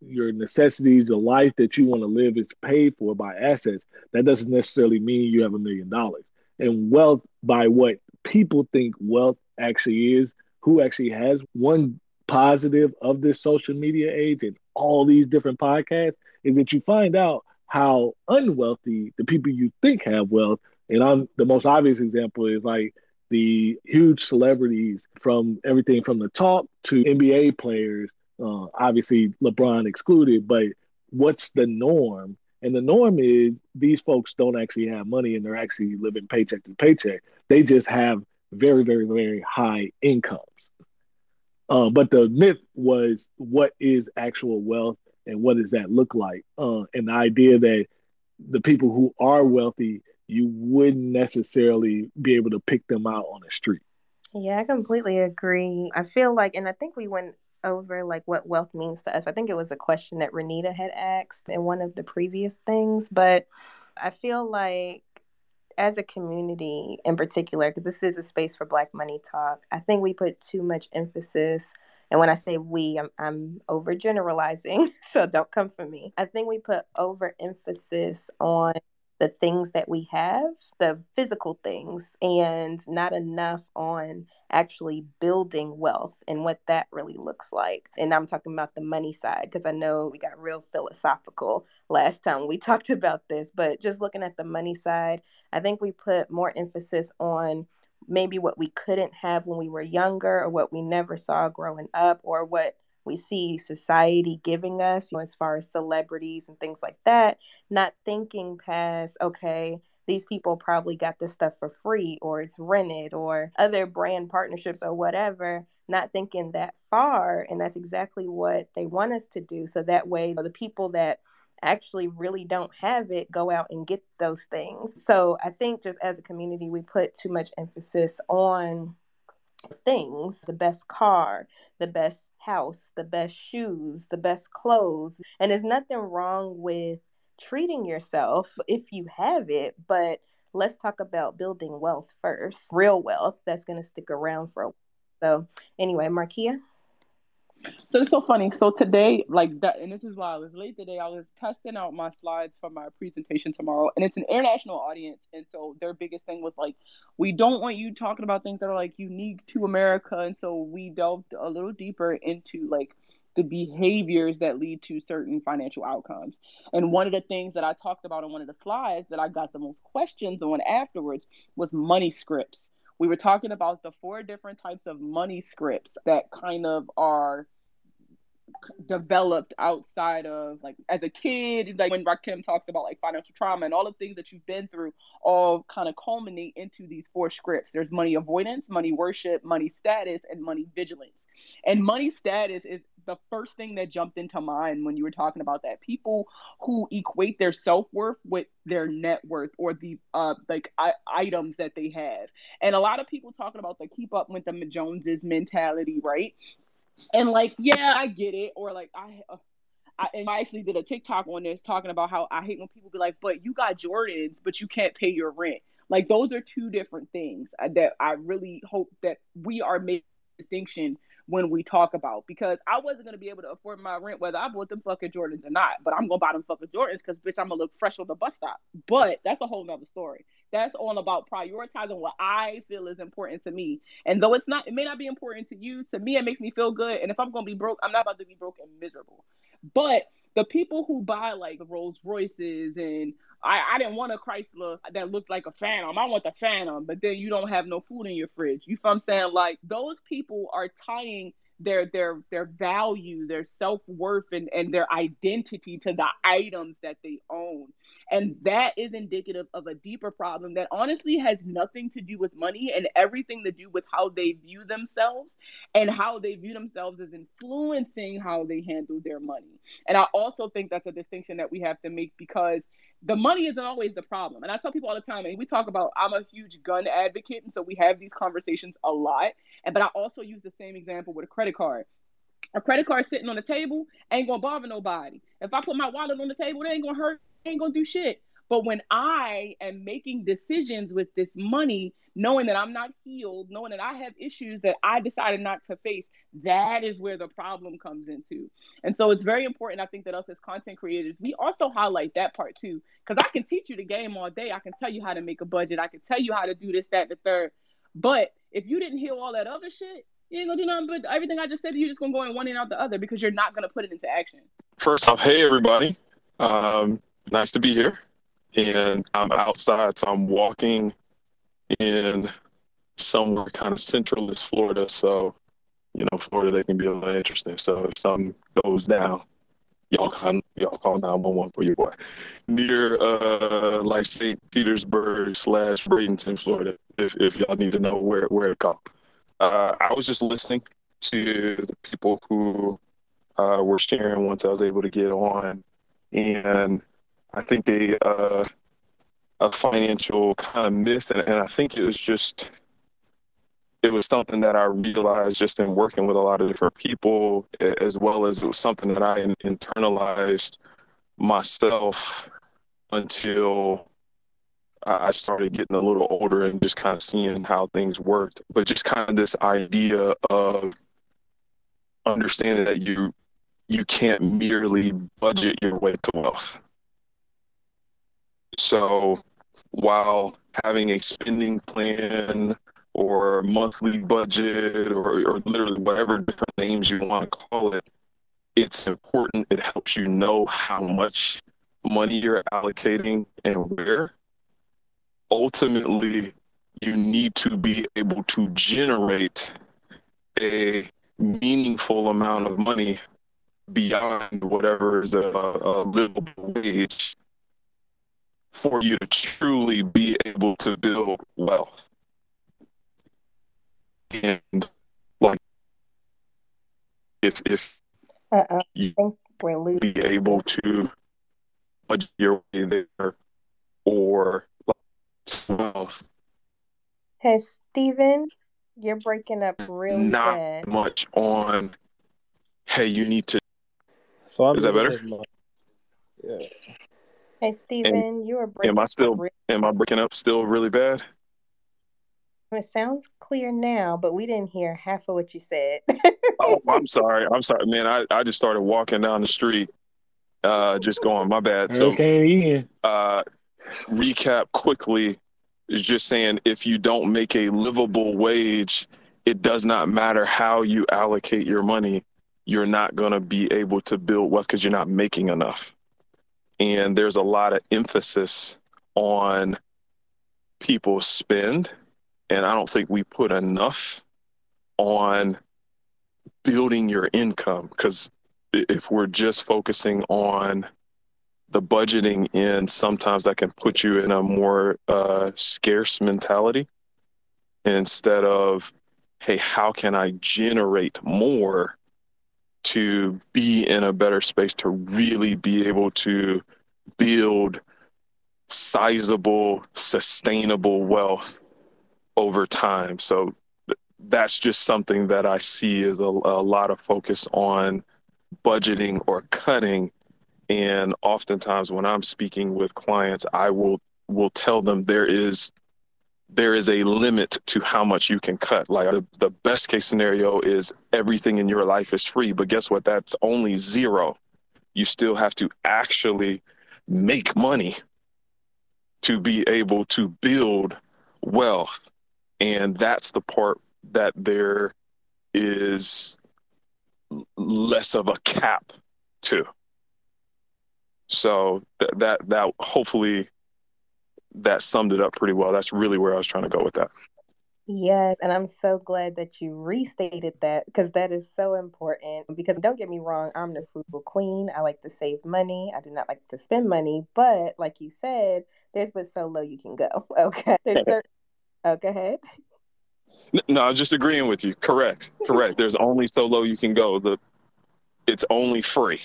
your necessities the life that you want to live is paid for by assets. That doesn't necessarily mean you have a million dollars. And wealth by what people think wealth actually is who actually has one positive of this social media age and all these different podcasts is that you find out how unwealthy the people you think have wealth and I'm the most obvious example is like the huge celebrities from everything from the top to NBA players, uh, obviously LeBron excluded, but what's the norm? And the norm is these folks don't actually have money and they're actually living paycheck to paycheck. They just have very, very, very high incomes. Uh, but the myth was what is actual wealth and what does that look like? Uh, and the idea that the people who are wealthy you wouldn't necessarily be able to pick them out on the street. Yeah, I completely agree. I feel like, and I think we went over like what wealth means to us. I think it was a question that Renita had asked in one of the previous things, but I feel like as a community in particular, because this is a space for Black Money Talk, I think we put too much emphasis. And when I say we, I'm, I'm overgeneralizing, [laughs] so don't come for me. I think we put overemphasis on the things that we have, the physical things, and not enough on actually building wealth and what that really looks like. And I'm talking about the money side because I know we got real philosophical last time we [laughs] talked about this, but just looking at the money side, I think we put more emphasis on maybe what we couldn't have when we were younger or what we never saw growing up or what we see society giving us you know, as far as celebrities and things like that, not thinking past, okay, these people probably got this stuff for free or it's rented or other brand partnerships or whatever, not thinking that far. And that's exactly what they want us to do. So that way, the people that actually really don't have it go out and get those things. So I think just as a community, we put too much emphasis on things the best car, the best house, the best shoes, the best clothes. And there's nothing wrong with treating yourself if you have it, but let's talk about building wealth first, real wealth that's going to stick around for a while. So, anyway, Markia. So it's so funny. So today, like that, and this is why I was late today. I was testing out my slides for my presentation tomorrow, and it's an international audience. And so their biggest thing was like, we don't want you talking about things that are like unique to America. And so we delved a little deeper into like the behaviors that lead to certain financial outcomes. And one of the things that I talked about on one of the slides that I got the most questions on afterwards was money scripts we were talking about the four different types of money scripts that kind of are developed outside of like as a kid, like when Rahkim talks about like financial trauma and all the things that you've been through, all kind of culminate into these four scripts. There's money avoidance, money worship, money status, and money vigilance. And money status is the first thing that jumped into mind when you were talking about that. People who equate their self worth with their net worth or the uh like I- items that they have, and a lot of people talking about the keep up with the Joneses mentality, right? And like, yeah, I get it. Or like, I. Uh, I, and I actually did a TikTok on this talking about how I hate when people be like, but you got Jordans, but you can't pay your rent. Like those are two different things uh, that I really hope that we are making distinction when we talk about because I wasn't gonna be able to afford my rent whether I bought them fucking Jordans or not. But I'm gonna buy them fucking Jordans because bitch, I'm gonna look fresh on the bus stop. But that's a whole nother story. That's all about prioritizing what I feel is important to me. And though it's not, it may not be important to you. To me, it makes me feel good. And if I'm gonna be broke, I'm not about to be broke and miserable. But the people who buy like Rolls Royces and I, I didn't want a Chrysler that looked like a Phantom. I want the Phantom, but then you don't have no food in your fridge. You feel I'm saying? Like those people are tying their their their value, their self worth, and and their identity to the items that they own. And that is indicative of a deeper problem that honestly has nothing to do with money and everything to do with how they view themselves and how they view themselves as influencing how they handle their money. And I also think that's a distinction that we have to make because the money isn't always the problem. And I tell people all the time, and we talk about I'm a huge gun advocate, and so we have these conversations a lot. And but I also use the same example with a credit card. A credit card sitting on the table ain't gonna bother nobody. If I put my wallet on the table, it ain't gonna hurt, ain't gonna do shit. But when I am making decisions with this money, knowing that I'm not healed, knowing that I have issues that I decided not to face, that is where the problem comes into. And so it's very important, I think, that us as content creators, we also highlight that part too. Because I can teach you the game all day. I can tell you how to make a budget. I can tell you how to do this, that, the third. But if you didn't hear all that other shit, you ain't gonna do nothing but everything I just said, you're just gonna go in one and out the other because you're not gonna put it into action. First off, hey everybody. Um, nice to be here. And I'm outside, so I'm walking in somewhere kind of centralist Florida. So you know, Florida, they can be a little interesting. So if something goes down, y'all can y'all call 911 for your boy. Near uh like St. Petersburg slash Bradenton, Florida, if, if y'all need to know where where to go. Uh, I was just listening to the people who uh, were sharing once I was able to get on, and I think they uh, a financial kind of myth, and, and I think it was just it was something that I realized just in working with a lot of different people, as well as it was something that I internalized myself until I started getting a little older and just kind of seeing how things worked. But just kind of this idea of understanding that you you can't merely budget your way to wealth. So while having a spending plan or monthly budget or, or literally whatever different names you want to call it, it's important. It helps you know how much money you're allocating and where. Ultimately, you need to be able to generate a meaningful amount of money beyond whatever is a, a livable wage for you to truly be able to build wealth and like if if Uh-oh. you I think we're losing. be able to budget your way there or like, wealth Hey, Steven, you're breaking up really not bad. much on hey you need to So I'm is that better Yeah. Hey, and Steven, you are breaking am i still really am i breaking up still really bad It sounds clear now, but we didn't hear half of what you said. oh [laughs] i'm sorry i'm sorry man i, I just started walking down the street uh just going my bad so Hurricane Ian. uh recap quickly is just saying if you don't make a livable wage, it does not matter how you allocate your money, you're not going to be able to build wealth because you're not making enough. And there's a lot of emphasis on people spend, and I don't think we put enough on building your income because if we're just focusing on the budgeting end, sometimes that can put you in a more uh, scarce mentality instead of, hey, how can I generate more to be in a better space to really be able to build sizable, sustainable wealth over time. So that's just something that I see is a, a lot of focus on budgeting or cutting. And oftentimes when I'm speaking with clients, I will will tell them there is there is a limit to how much you can cut. Like the, the best case scenario is everything in your life is free, but guess what? That's only zero. You still have to actually make money to be able to build wealth. And that's the part that there is less of a cap to. So that that that hopefully that summed it up pretty well. That's really where I was trying to go with that. Yes, and I'm so glad that you restated that because that is so important. Because don't get me wrong, I'm the frugal queen. I like to save money. I do not like to spend money, but like you said, there's but so low you can go. [laughs] Okay. There's certain... [laughs] Oh, go ahead. No, I was just agreeing with you. Correct. Correct. There's only so low you can go. The it's only free.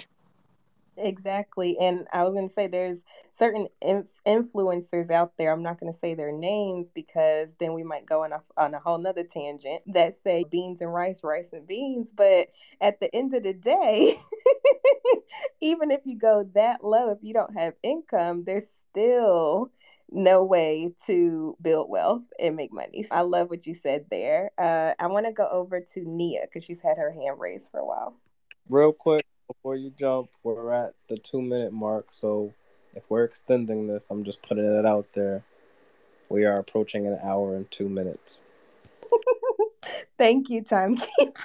Exactly. And I was going to say there's certain inf- influencers out there. I'm not going to say their names because then we might go on a, on a whole nother tangent that say beans and rice, rice and beans. But at the end of the day, [laughs] even if you go that low, if you don't have income, there's still no way to build wealth and make money. I love what you said there. Uh, I want to go over to Nia because she's had her hand raised for a while. Real quick before you jump, we're at the two minute mark. So if we're extending this, I'm just putting it out there. We are approaching an hour and two minutes. [laughs] Thank you, timekeeper.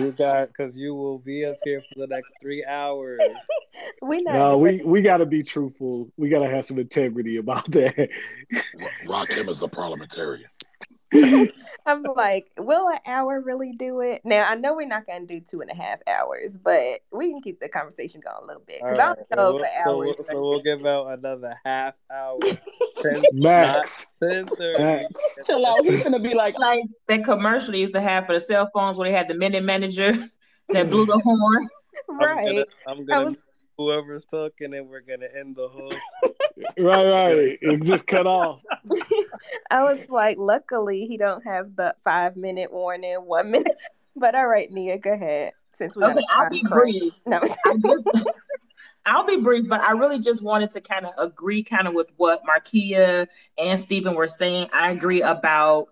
You [laughs] got because you will be up here for the next three hours. [laughs] we know. No, we we got to be truthful. We got to have some integrity about that. Rock him as a parliamentarian. [laughs] I'm like, will an hour really do it? Now I know we're not gonna do two and a half hours, but we can keep the conversation going a little bit because right, I don't know so if an so. We'll, so we'll give out another half hour. [laughs] 10, Max. Ten thirty. Chill out. He's gonna be like, like that commercial they used to have for the cell phones where they had the minute manager [laughs] that blew the horn. [laughs] Right. I'm gonna, I'm gonna was... whoever's talking, and we're gonna end the whole. [laughs] right, right. It just cut off. [laughs] I was like, luckily he don't have the five minute warning, one minute. [laughs] But all right, Nia, go ahead. Since we okay, I'll be brief. No. I'll be brief, but I really just wanted to kind of agree kind of with what Markia and Steven were saying. I agree about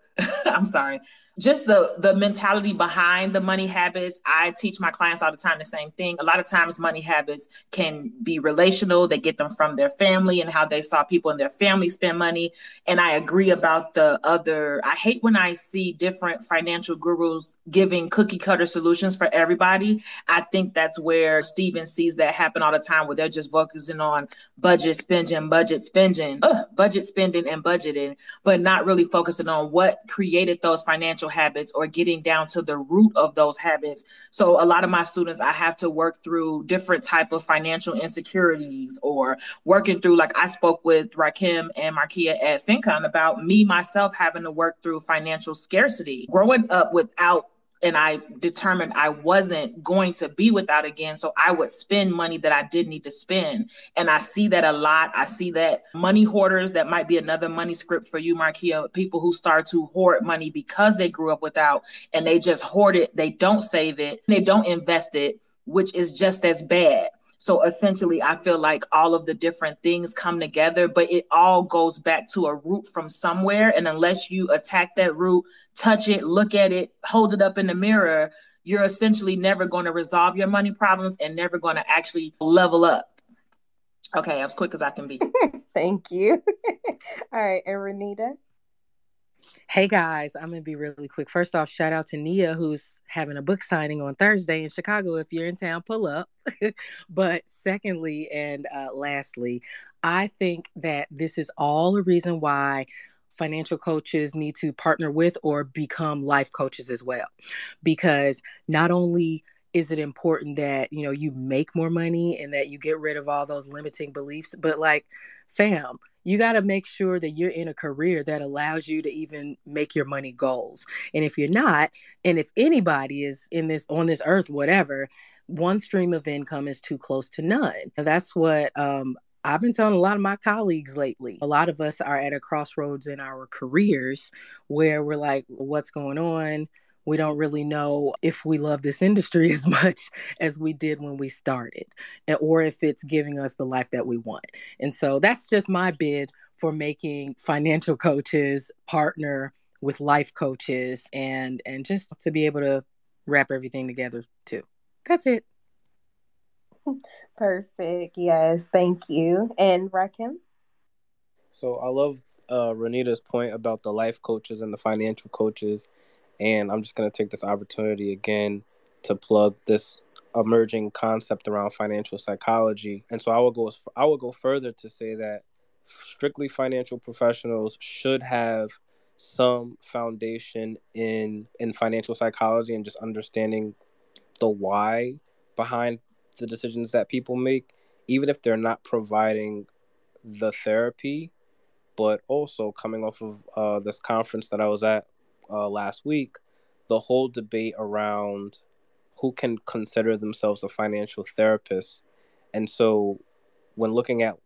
I'm sorry just the the mentality behind the money habits. I teach my clients all the time the same thing. A lot of times money habits can be relational. They get them from their family and how they saw people in their family spend money. And i agree about the other i hate when i see different financial gurus giving cookie cutter solutions for everybody. I think that's where steven sees that happen all the time where they're just focusing on budget spending budget spending ugh, budget spending and budgeting but not really focusing on what created those financial financial habits or getting down to the root of those habits. So a lot of my students, I have to work through different type of financial insecurities or working through, like I spoke with Rahkim and Markia at FinCon about me myself having to work through financial scarcity. Growing up without and I determined I wasn't going to be without again. So I would spend money that I did need to spend. And I see that a lot. I see that money hoarders, that might be another money script for you, Markia, people who start to hoard money because they grew up without and they just hoard it. They don't save it, they don't invest it, which is just as bad. So essentially, I feel like all of the different things come together, but it all goes back to a root from somewhere. And unless you attack that root, touch it, look at it, hold it up in the mirror, you're essentially never going to resolve your money problems and never going to actually level up. Okay, as quick as I can be. [laughs] Thank you. [laughs] all right, and Renita. Hey guys, I'm gonna be really quick. First off, shout out to Nia who's having a book signing on Thursday in Chicago. If you're in town, pull up. [laughs] but secondly, and uh, lastly, I think that this is all a reason why financial coaches need to partner with or become life coaches as well because not only is it important that you know you make more money and that you get rid of all those limiting beliefs but like fam you got to make sure that you're in a career that allows you to even make your money goals and if you're not and if anybody is in this on this earth whatever one stream of income is too close to none and that's what um, I've been telling a lot of my colleagues lately. A lot of us are at a crossroads in our careers where we're like, what's going on? We don't really know if we love this industry [laughs] as much as we did when we started or if it's giving us the life that we want. And so that's just my bid for making financial coaches partner with life coaches and and just to be able to wrap everything together too. That's it. [laughs] Perfect. Yes, thank you. And Rahkim? So I love uh, Renita's point about the life coaches and the financial coaches and I'm just going to take this opportunity again to plug this emerging concept around financial psychology. And so I will go I will go further to say that strictly financial professionals should have some foundation in in financial psychology and just understanding the why behind the decisions that people make even if they're not providing the therapy but also coming off of uh, this conference that I was at uh, last week, the whole debate around who can consider themselves a financial therapist. And so, when looking at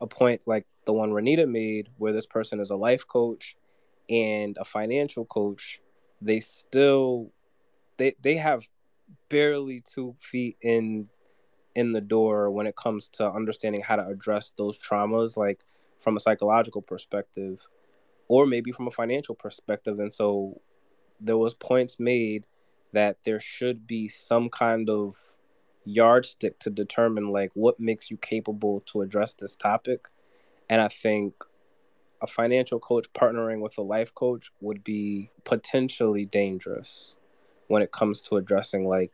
a point like the one Renita made, where this person is a life coach and a financial coach, they still they they have barely two feet in in the door when it comes to understanding how to address those traumas, like from a psychological perspective or maybe from a financial perspective. And so there was points made that there should be some kind of yardstick to determine like what makes you capable to address this topic. And I think a financial coach partnering with a life coach would be potentially dangerous when it comes to addressing like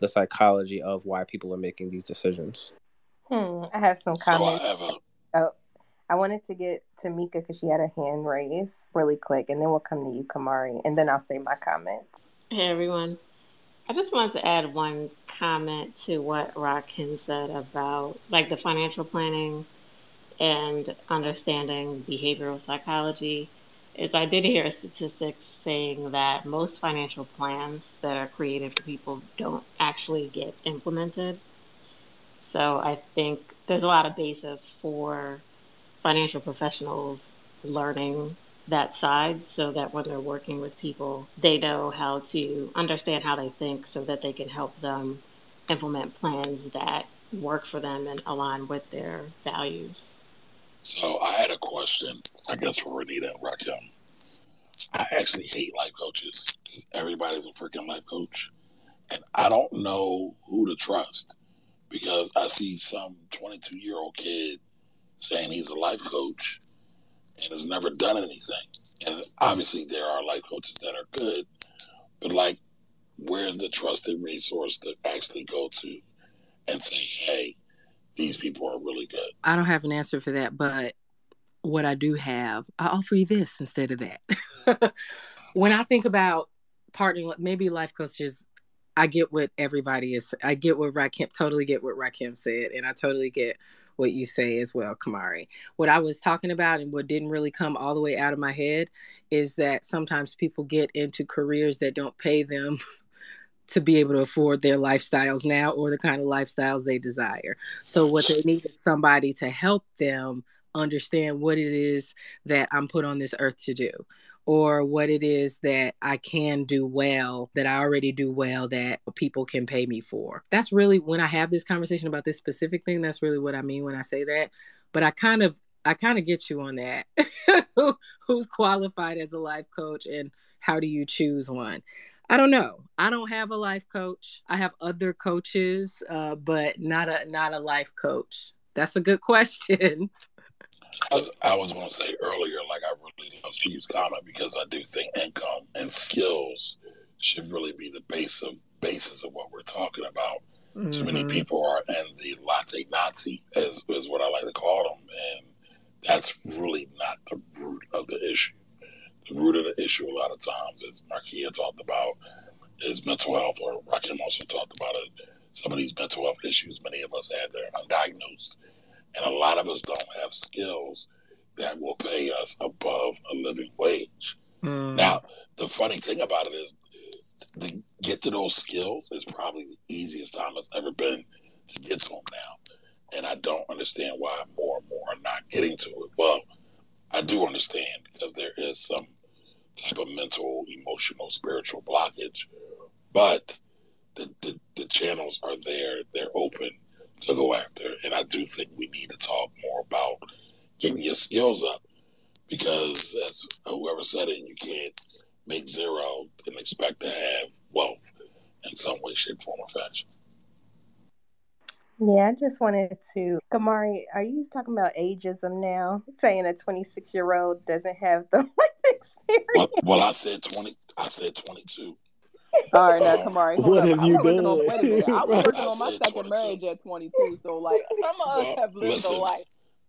the psychology of why people are making these decisions. Hmm, I have some comments. So I have a... Oh, I wanted to get to Mika because she had a hand raised really quick, and then we'll come to you, Camari, and then I'll say my comment. Hey, everyone. I just wanted to add one comment to what Rahkim said about like the financial planning and understanding behavioral psychology. Is I did hear a statistic saying that most financial plans that are created for people don't actually get implemented. So I think there's a lot of basis for financial professionals learning that side so that when they're working with people, they know how to understand how they think so that they can help them implement plans that work for them and align with their values. So I had a question, I guess, for Renita and Rahkim. I actually hate life coaches because everybody's a freaking life coach. And I don't know who to trust because I see some 22 year old kid saying he's a life coach and has never done anything. And obviously, there are life coaches that are good, but like, where's the trusted resource to actually go to and say, hey, these people are really good? I don't have an answer for that, but what I do have, I offer you this instead of that. [laughs] when I think about partnering, with maybe life coaches I get what everybody is. I get what Rahkim totally get what Rahkim said, and I totally get what you say as well, Camari. What I was talking about and what didn't really come all the way out of my head is that sometimes people get into careers that don't pay them [laughs] to be able to afford their lifestyles now or the kind of lifestyles they desire. So what they need is somebody to help them understand what it is that I'm put on this earth to do or what it is that I can do well, that I already do well, that people can pay me for. That's really when I have this conversation about this specific thing, that's really what I mean when I say that. But I kind of I kind of get you on that. [laughs] Who's qualified as a life coach and how do you choose one? I don't know. I don't have a life coach. I have other coaches, uh, but not a not a life coach. That's a good [laughs] question. As I was going to say earlier, like I really love Steve's comment because I do think income and skills should really be the base of basis of what we're talking about. Mm-hmm. Too many mm-hmm. people are in the latte Nazi, as is what I like to call them, and that's really not the root of the issue. The root of the issue, a lot of times, as Markia talked about, is mental health, or Rakim also talked about it. Some of these mental health issues, many of us have, they're undiagnosed. And a lot of us don't have skills that will pay us above a living wage. Mm. Now, the funny thing about it is to get to those skills is probably the easiest time it's ever been to get to them now. And I don't understand why more and more are not getting to it. Well, I do understand because there is some type of mental, emotional, spiritual blockage, but the, the, the channels are there, they're open to go after. And I do think we need to talk more about getting your skills up because, as whoever said it, you can't make zero and expect to have wealth in some way, shape, form, or fashion. Yeah, I just wanted to. Camari, are you talking about ageism now? Saying a 26 year old doesn't have the [laughs] life experience? Well, well, I said 20. I said 22. All right, now, Camari, what up. have you done? On, wait a minute. I was working on my [laughs] second 22. marriage at 22, so like some of us have lived listen, a life.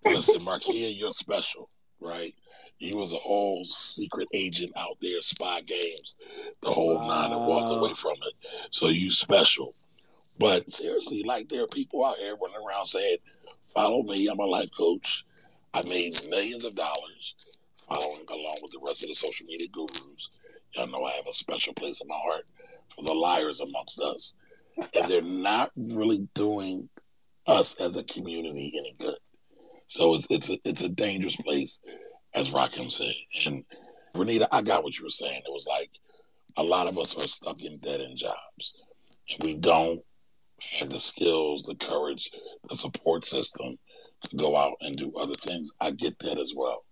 listen, Markia, you're special, right? You was a whole secret agent out there, spy games, the whole wow. nine, and walked away from it. So you special. But seriously, like there are people out here running around saying, "Follow me, I'm a life coach. I made millions of dollars following along with the rest of the social media gurus." Y'all know I have a special place in my heart for the liars amongst us. And they're not really doing us as a community any good. So it's it's a, it's a dangerous place, as Rahkim said. And Renita, I got what you were saying. It was like a lot of us are stuck in dead end jobs, and we don't have the skills, the courage, the support system to go out and do other things. I get that as well,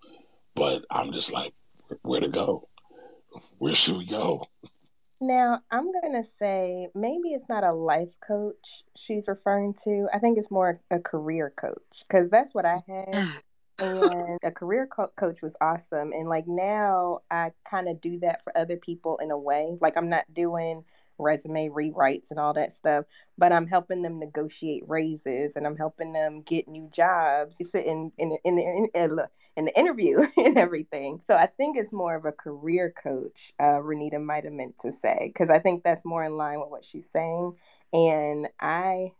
but I'm just like, where to go? Where should we go? Now, I'm going to say maybe it's not a life coach she's referring to. I think it's more a career coach because that's what I had. and a career co- coach was awesome. And like now, I kind of do that for other people in a way. Like I'm not doing resume rewrites and all that stuff, but I'm helping them negotiate raises and I'm helping them get new jobs. You sit in in in the in, in, in the interview [laughs] and everything. So I think it's more of a career coach. Uh, Renita might have meant to say because I think that's more in line with what she's saying, and I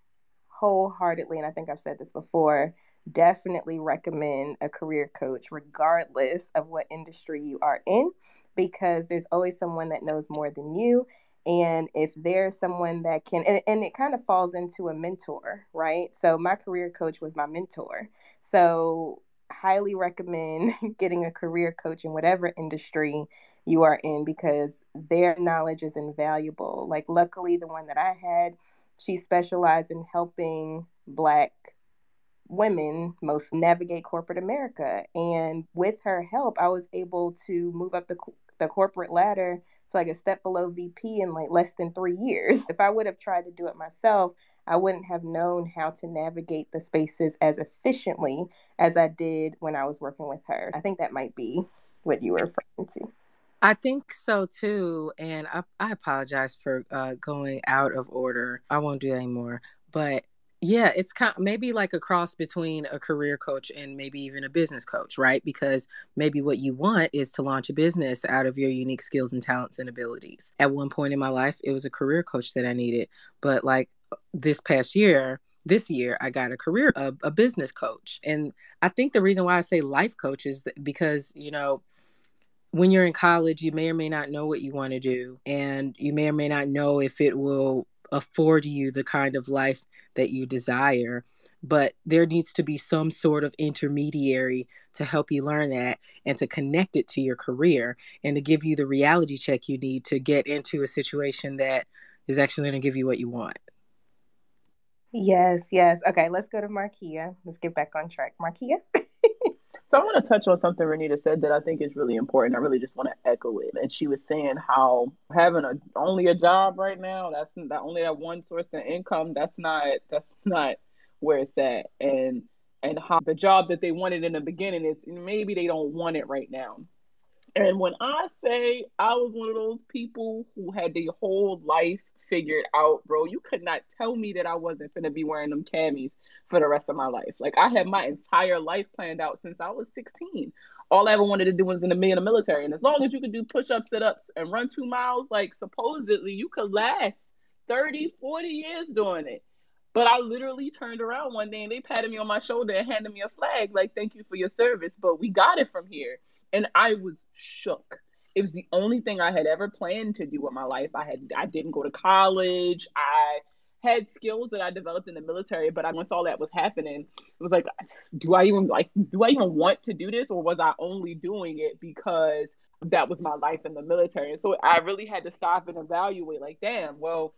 wholeheartedly, and I think I've said this before, definitely recommend a career coach regardless of what industry you are in because there's always someone that knows more than you and if there's someone that can and, and, it kind of falls into a mentor right so my career coach was my mentor so highly recommend [laughs] getting a career coach in whatever industry you are in because their knowledge is invaluable like luckily the one that i had she specialized in helping black women most navigate corporate america and with her help i was able to move up the, the corporate ladder to like a step below VP in like less than three years. [laughs] If I would have tried to do it myself, I wouldn't have known how to navigate the spaces as efficiently as I did when I was working with her. I think that might be what you were referring to. I think so too. And I, I apologize for uh, going out of order. I won't do that anymore. But yeah, it's kind of maybe like a cross between a career coach and maybe even a business coach, right? Because maybe what you want is to launch a business out of your unique skills and talents and abilities. At one point in my life, it was a career coach that I needed, but like this past year, this year I got a career a, a business coach. And I think the reason why I say life coach is because, you know, when you're in college, you may or may not know what you want to do, and you may or may not know if it will afford you the kind of life that you desire. But there needs to be some sort of intermediary to help you learn that and to connect it to your career and to give you the reality check you need to get into a situation that is actually going to give you what you want. Yes, yes. Okay, let's go to Markia. Let's get back on track. Markia. [laughs] So I want to touch on something Renita said that I think is really important. I really just want to echo it. And she was saying how having a only a job right now, that's not only that one source of income, that's not that's not where it's at. And and how the job that they wanted in the beginning is maybe they don't want it right now. And when I say I was one of those people who had the whole life figured out, bro, you could not tell me that I wasn't gonna be wearing them camis for the rest of my life. Like I had my entire life planned out since I was 16. All I ever wanted to do was in the, in the military. And as long as you could do push-ups, sit-ups, and run two miles, like supposedly you could last 30, 40 years doing it. But I literally turned around one day and they patted me on my shoulder and handed me a flag, like, thank you for your service. But we got it from here. And I was shook. It was the only thing I had ever planned to do with my life. I had I didn't go to college. I had skills that I developed in the military, but I, once all that was happening, it was like, do I even like, do I even want to do this, or was I only doing it because that was my life in the military? And so I really had to stop and evaluate, like, damn, well,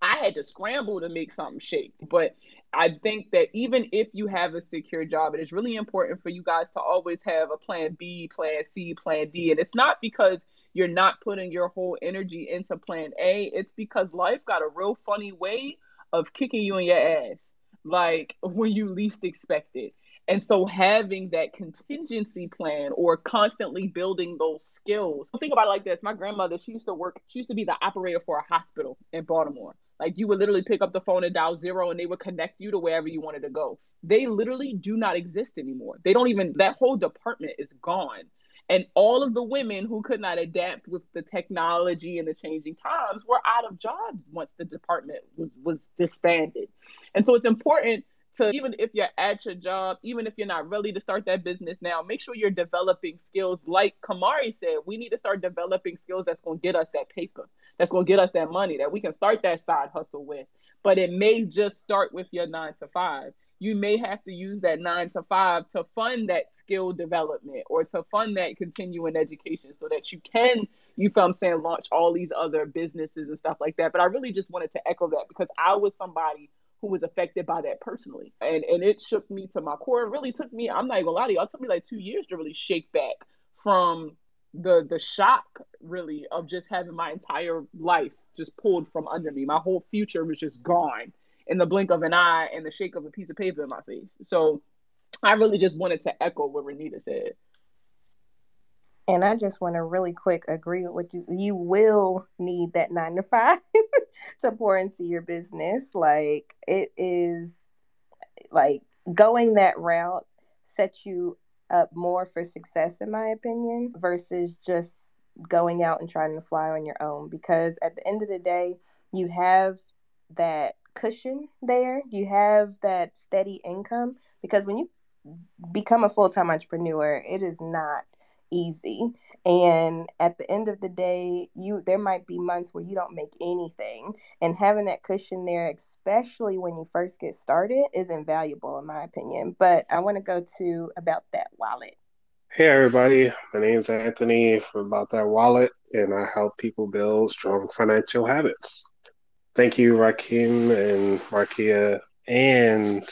I had to scramble to make something shake. But I think that even if you have a secure job, it is really important for you guys to always have a plan B, plan C, plan D. And it's not because you're not putting your whole energy into plan A. It's because life got a real funny way of kicking you in your ass, like [laughs] when you least expect it. And so having that contingency plan or constantly building those skills. Think about it like this. My grandmother, she used to work, she used to be the operator for a hospital in Baltimore. Like you would literally pick up the phone and dial zero and they would connect you to wherever you wanted to go. They literally do not exist anymore. They don't even, that whole department is gone. And all of the women who could not adapt with the technology and the changing times were out of jobs once the department was, was disbanded. And so it's important to even if you're at your job, even if you're not ready to start that business now, make sure you're developing skills. Like Camari said, we need to start developing skills that's going to get us that paper, that's going to get us that money, that we can start that side hustle with. But it may just start with your nine to five. You may have to use that nine to five to fund that skill development or to fund that continuing education so that you can, you feel I'm saying, launch all these other businesses and stuff like that. But I really just wanted to echo that because I was somebody who was affected by that personally. And and it shook me to my core. It really took me, I'm not even gonna lie to you, it took me like two years to really shake back from the the shock really of just having my entire life just pulled from under me. My whole future was just gone in the blink of an eye and the shake of a piece of paper in my face. So I really just wanted to echo what Renita said. And I just want to really quick agree with what you. You will need that nine to five [laughs] to pour into your business. Like it is, like going that route sets you up more for success, in my opinion, versus just going out and trying to fly on your own. Because at the end of the day, you have that cushion there. You have that steady income. Because when you become a full time entrepreneur, it is not easy. And at the end of the day, you there might be months where you don't make anything. And having that cushion there, especially when you first get started, is invaluable in my opinion. But I want to go to about that wallet. Hey everybody, my name is Anthony from About That Wallet, and I help people build strong financial habits. Thank you, Rahkim and Markia, and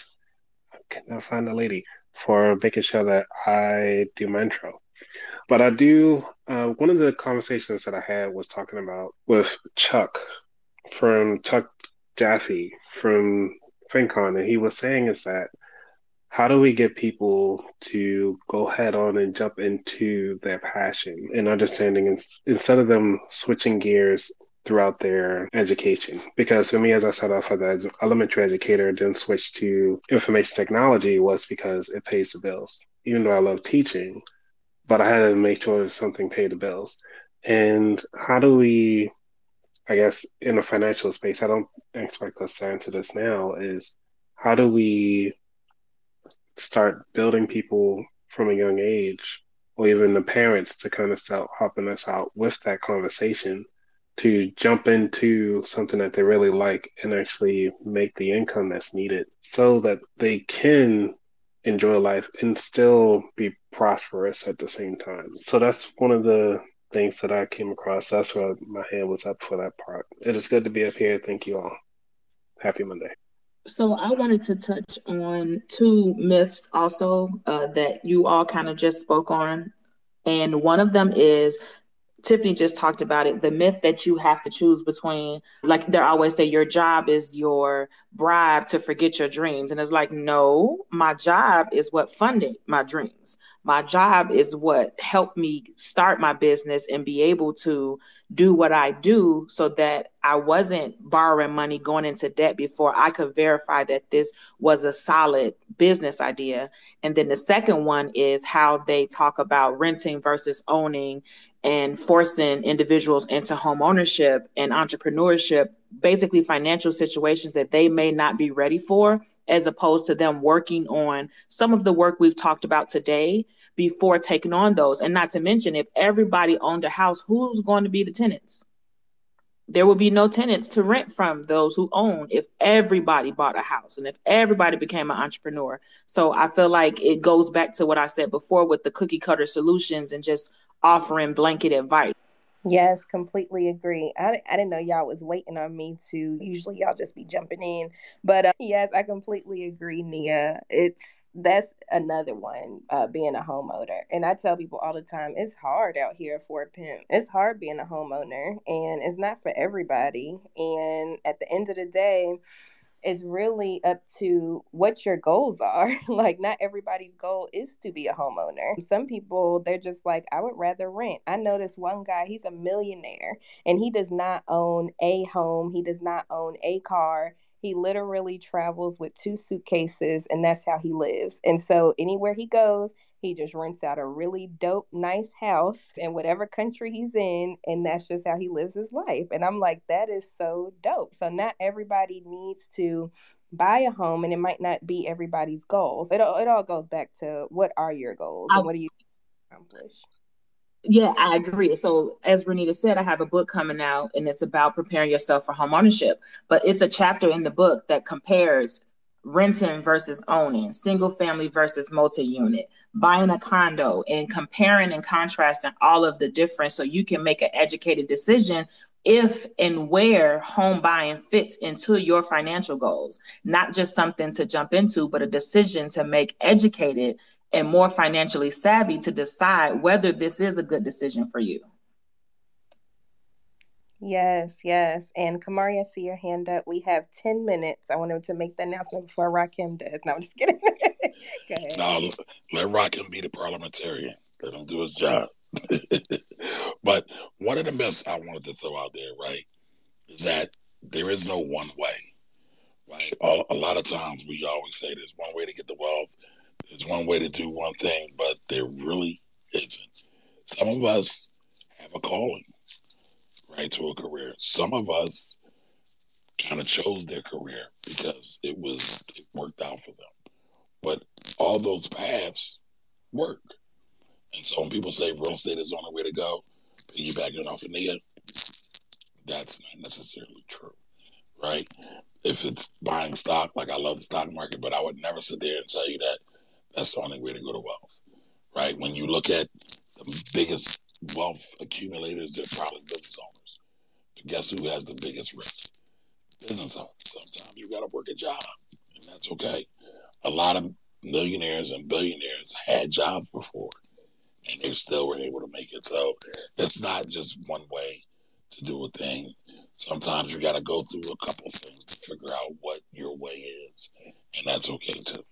can I find the lady for making sure that I do my intro. But I do. Uh, one of the conversations that I had was talking about with Chuck from Chuck Jaffe from FinCon, and he was saying is that how do we get people to go head on and jump into their passion and understanding instead of them switching gears throughout their education. Because for me, as I started off as an elementary educator, then switched to information technology was because it pays the bills. Even though I love teaching, but I had to make sure something paid the bills. And how do we, I guess, in a financial space, I don't expect us to answer this now, is how do we start building people from a young age, or even the parents to kind of start helping us out with that conversation to jump into something that they really like and actually make the income that's needed so that they can enjoy life and still be prosperous at the same time. So that's one of the things that I came across. That's why my hand was up for that part. It is good to be up here. Thank you all. Happy Monday. So I wanted to touch on two myths also uh, that you all kind of just spoke on. And one of them is Tiffany just talked about it. The myth that you have to choose between, like they always say, your job is your bribe to forget your dreams. And it's like, no, my job is what funded my dreams. My job is what helped me start my business and be able to do what I do so that I wasn't borrowing money going into debt before I could verify that this was a solid business idea. And then the second one is how they talk about renting versus owning and forcing individuals into home ownership and entrepreneurship, basically financial situations that they may not be ready for, as opposed to them working on some of the work we've talked about today before taking on those. And not to mention, if everybody owned a house, who's going to be the tenants? There will be no tenants to rent from those who own if everybody bought a house and if everybody became an entrepreneur. So I feel like it goes back to what I said before with the cookie cutter solutions and just offering blanket advice. Yes, completely agree. I, I didn't know y'all was waiting on me to. Usually y'all just be jumping in, but uh, yes, I completely agree, Nia. It's that's another one, uh, being a homeowner. And I tell people all the time, it's hard out here for a pimp. It's hard being a homeowner, and it's not for everybody. And at the end of the day, is really up to what your goals are. [laughs] like, not everybody's goal is to be a homeowner. Some people, they're just like, I would rather rent. I know this one guy, he's a millionaire and he does not own a home, he does not own a car. He literally travels with two suitcases and that's how he lives. And so, anywhere he goes, he just rents out a really dope, nice house in whatever country he's in, and that's just how he lives his life. And I'm like, that is so dope. So not everybody needs to buy a home, and it might not be everybody's goals. It all, it all goes back to what are your goals and what do you accomplish. Yeah, I agree. So, as Renita said, I have a book coming out and it's about preparing yourself for home ownership. But it's a chapter in the book that compares renting versus owning, single family versus multi unit, buying a condo, and comparing and contrasting all of the difference so you can make an educated decision if and where home buying fits into your financial goals. Not just something to jump into, but a decision to make educated and more financially savvy to decide whether this is a good decision for you. Yes, yes. And Camari, I see your hand up. We have 10 minutes. I wanted to make the announcement before Rahkim does. No, I'm just kidding. [laughs] No, let Rahkim be the parliamentarian. Let him do his job. [laughs] but one of the myths I wanted to throw out there, right, is that there is no one way. Right? A, a lot of times we always say there's one way to get the wealth, there's one way to do one thing, but there really isn't. Some of us have a calling right to a career. Some of us kind of chose their career because it was it worked out for them. But all those paths work. And so when people say real estate is the only way to go, piggybacking off of Nia, that's not necessarily true. Right? If it's buying stock, like I love the stock market, but I would never sit there and tell you that that's the only way to go to wealth. Right? When you look at the biggest wealth accumulators, they're probably business owners guess who has the biggest risk? Business owners. Sometimes you got to work a job, and that's okay. A lot of millionaires and billionaires had jobs before, and they still were able to make it. So it's not just one way to do a thing. Sometimes you got to go through a couple things to figure out what your way is, and that's okay too.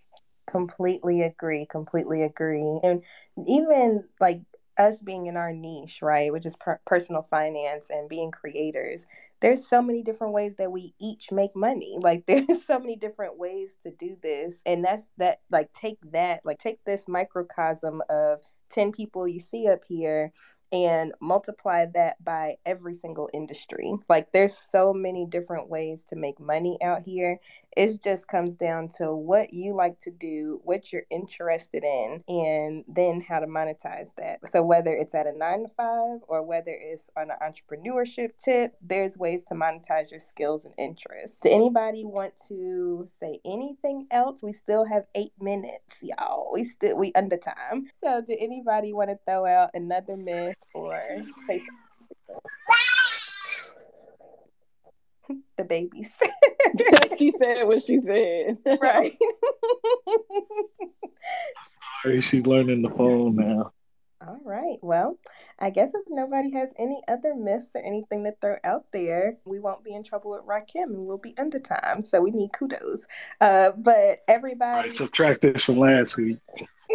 Completely agree. Completely agree. And even like us being in our niche, right, which is per- personal finance and being creators, there's so many different ways that we each make money. [laughs] Like there's so many different ways to do this. And that's that like take that, like take this microcosm of 10 people you see up here and multiply that by every single industry. Like there's so many different ways to make money out here. It just comes down to what you like to do, what you're interested in, and then how to monetize that. So whether it's at a nine to five or whether it's on an entrepreneurship tip, there's ways to monetize your skills and interests. Do anybody want to say anything else? We still have eight minutes, y'all. We still we under time. So do anybody want to throw out another myth or say the babies. [laughs] she said what she said. right. Sorry, she's learning the phone now. All right. Well, I guess if nobody has any other myths or anything to throw out there, we won't be in trouble with Rahkim and we'll be under time. So we need kudos. Uh, but everybody. Right, subtract this from last week.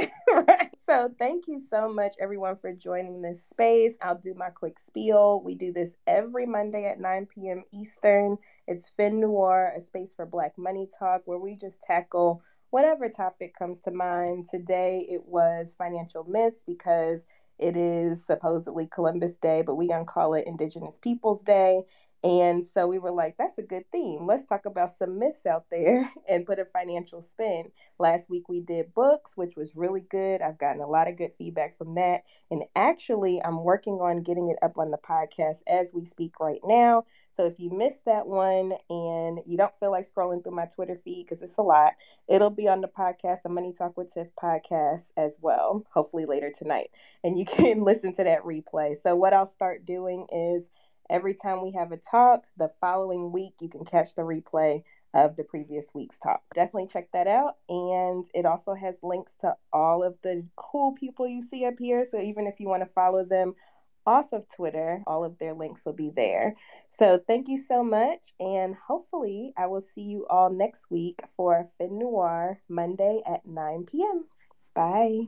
[laughs] right. So thank you so much, everyone, for joining this space. I'll do my quick spiel. We do this every Monday at 9 p.m. Eastern. It's Fin Noir, a space for Black Money Talk, where we just tackle whatever topic comes to mind. Today it was financial myths because it is supposedly Columbus Day, but we gonna call it Indigenous Peoples Day. And so we were like, that's a good theme. Let's talk about some myths out there [laughs] and put a financial spin. Last week we did books, which was really good. I've gotten a lot of good feedback from that. And actually, I'm working on getting it up on the podcast as we speak right now. So if you missed that one and you don't feel like scrolling through my Twitter feed because it's a lot, it'll be on the podcast, the Money Talk with Tiff podcast as well, hopefully later tonight. And you [laughs] can listen to that replay. So what I'll start doing is every time we have a talk, the following week you can catch the replay of the previous week's talk. Definitely check that out. And it also has links to all of the cool people you see up here. So even if you want to follow them off of Twitter. All of their links will be there. So thank you so much. And hopefully, I will see you all next week for Fin Noir Monday at 9 p.m. Bye.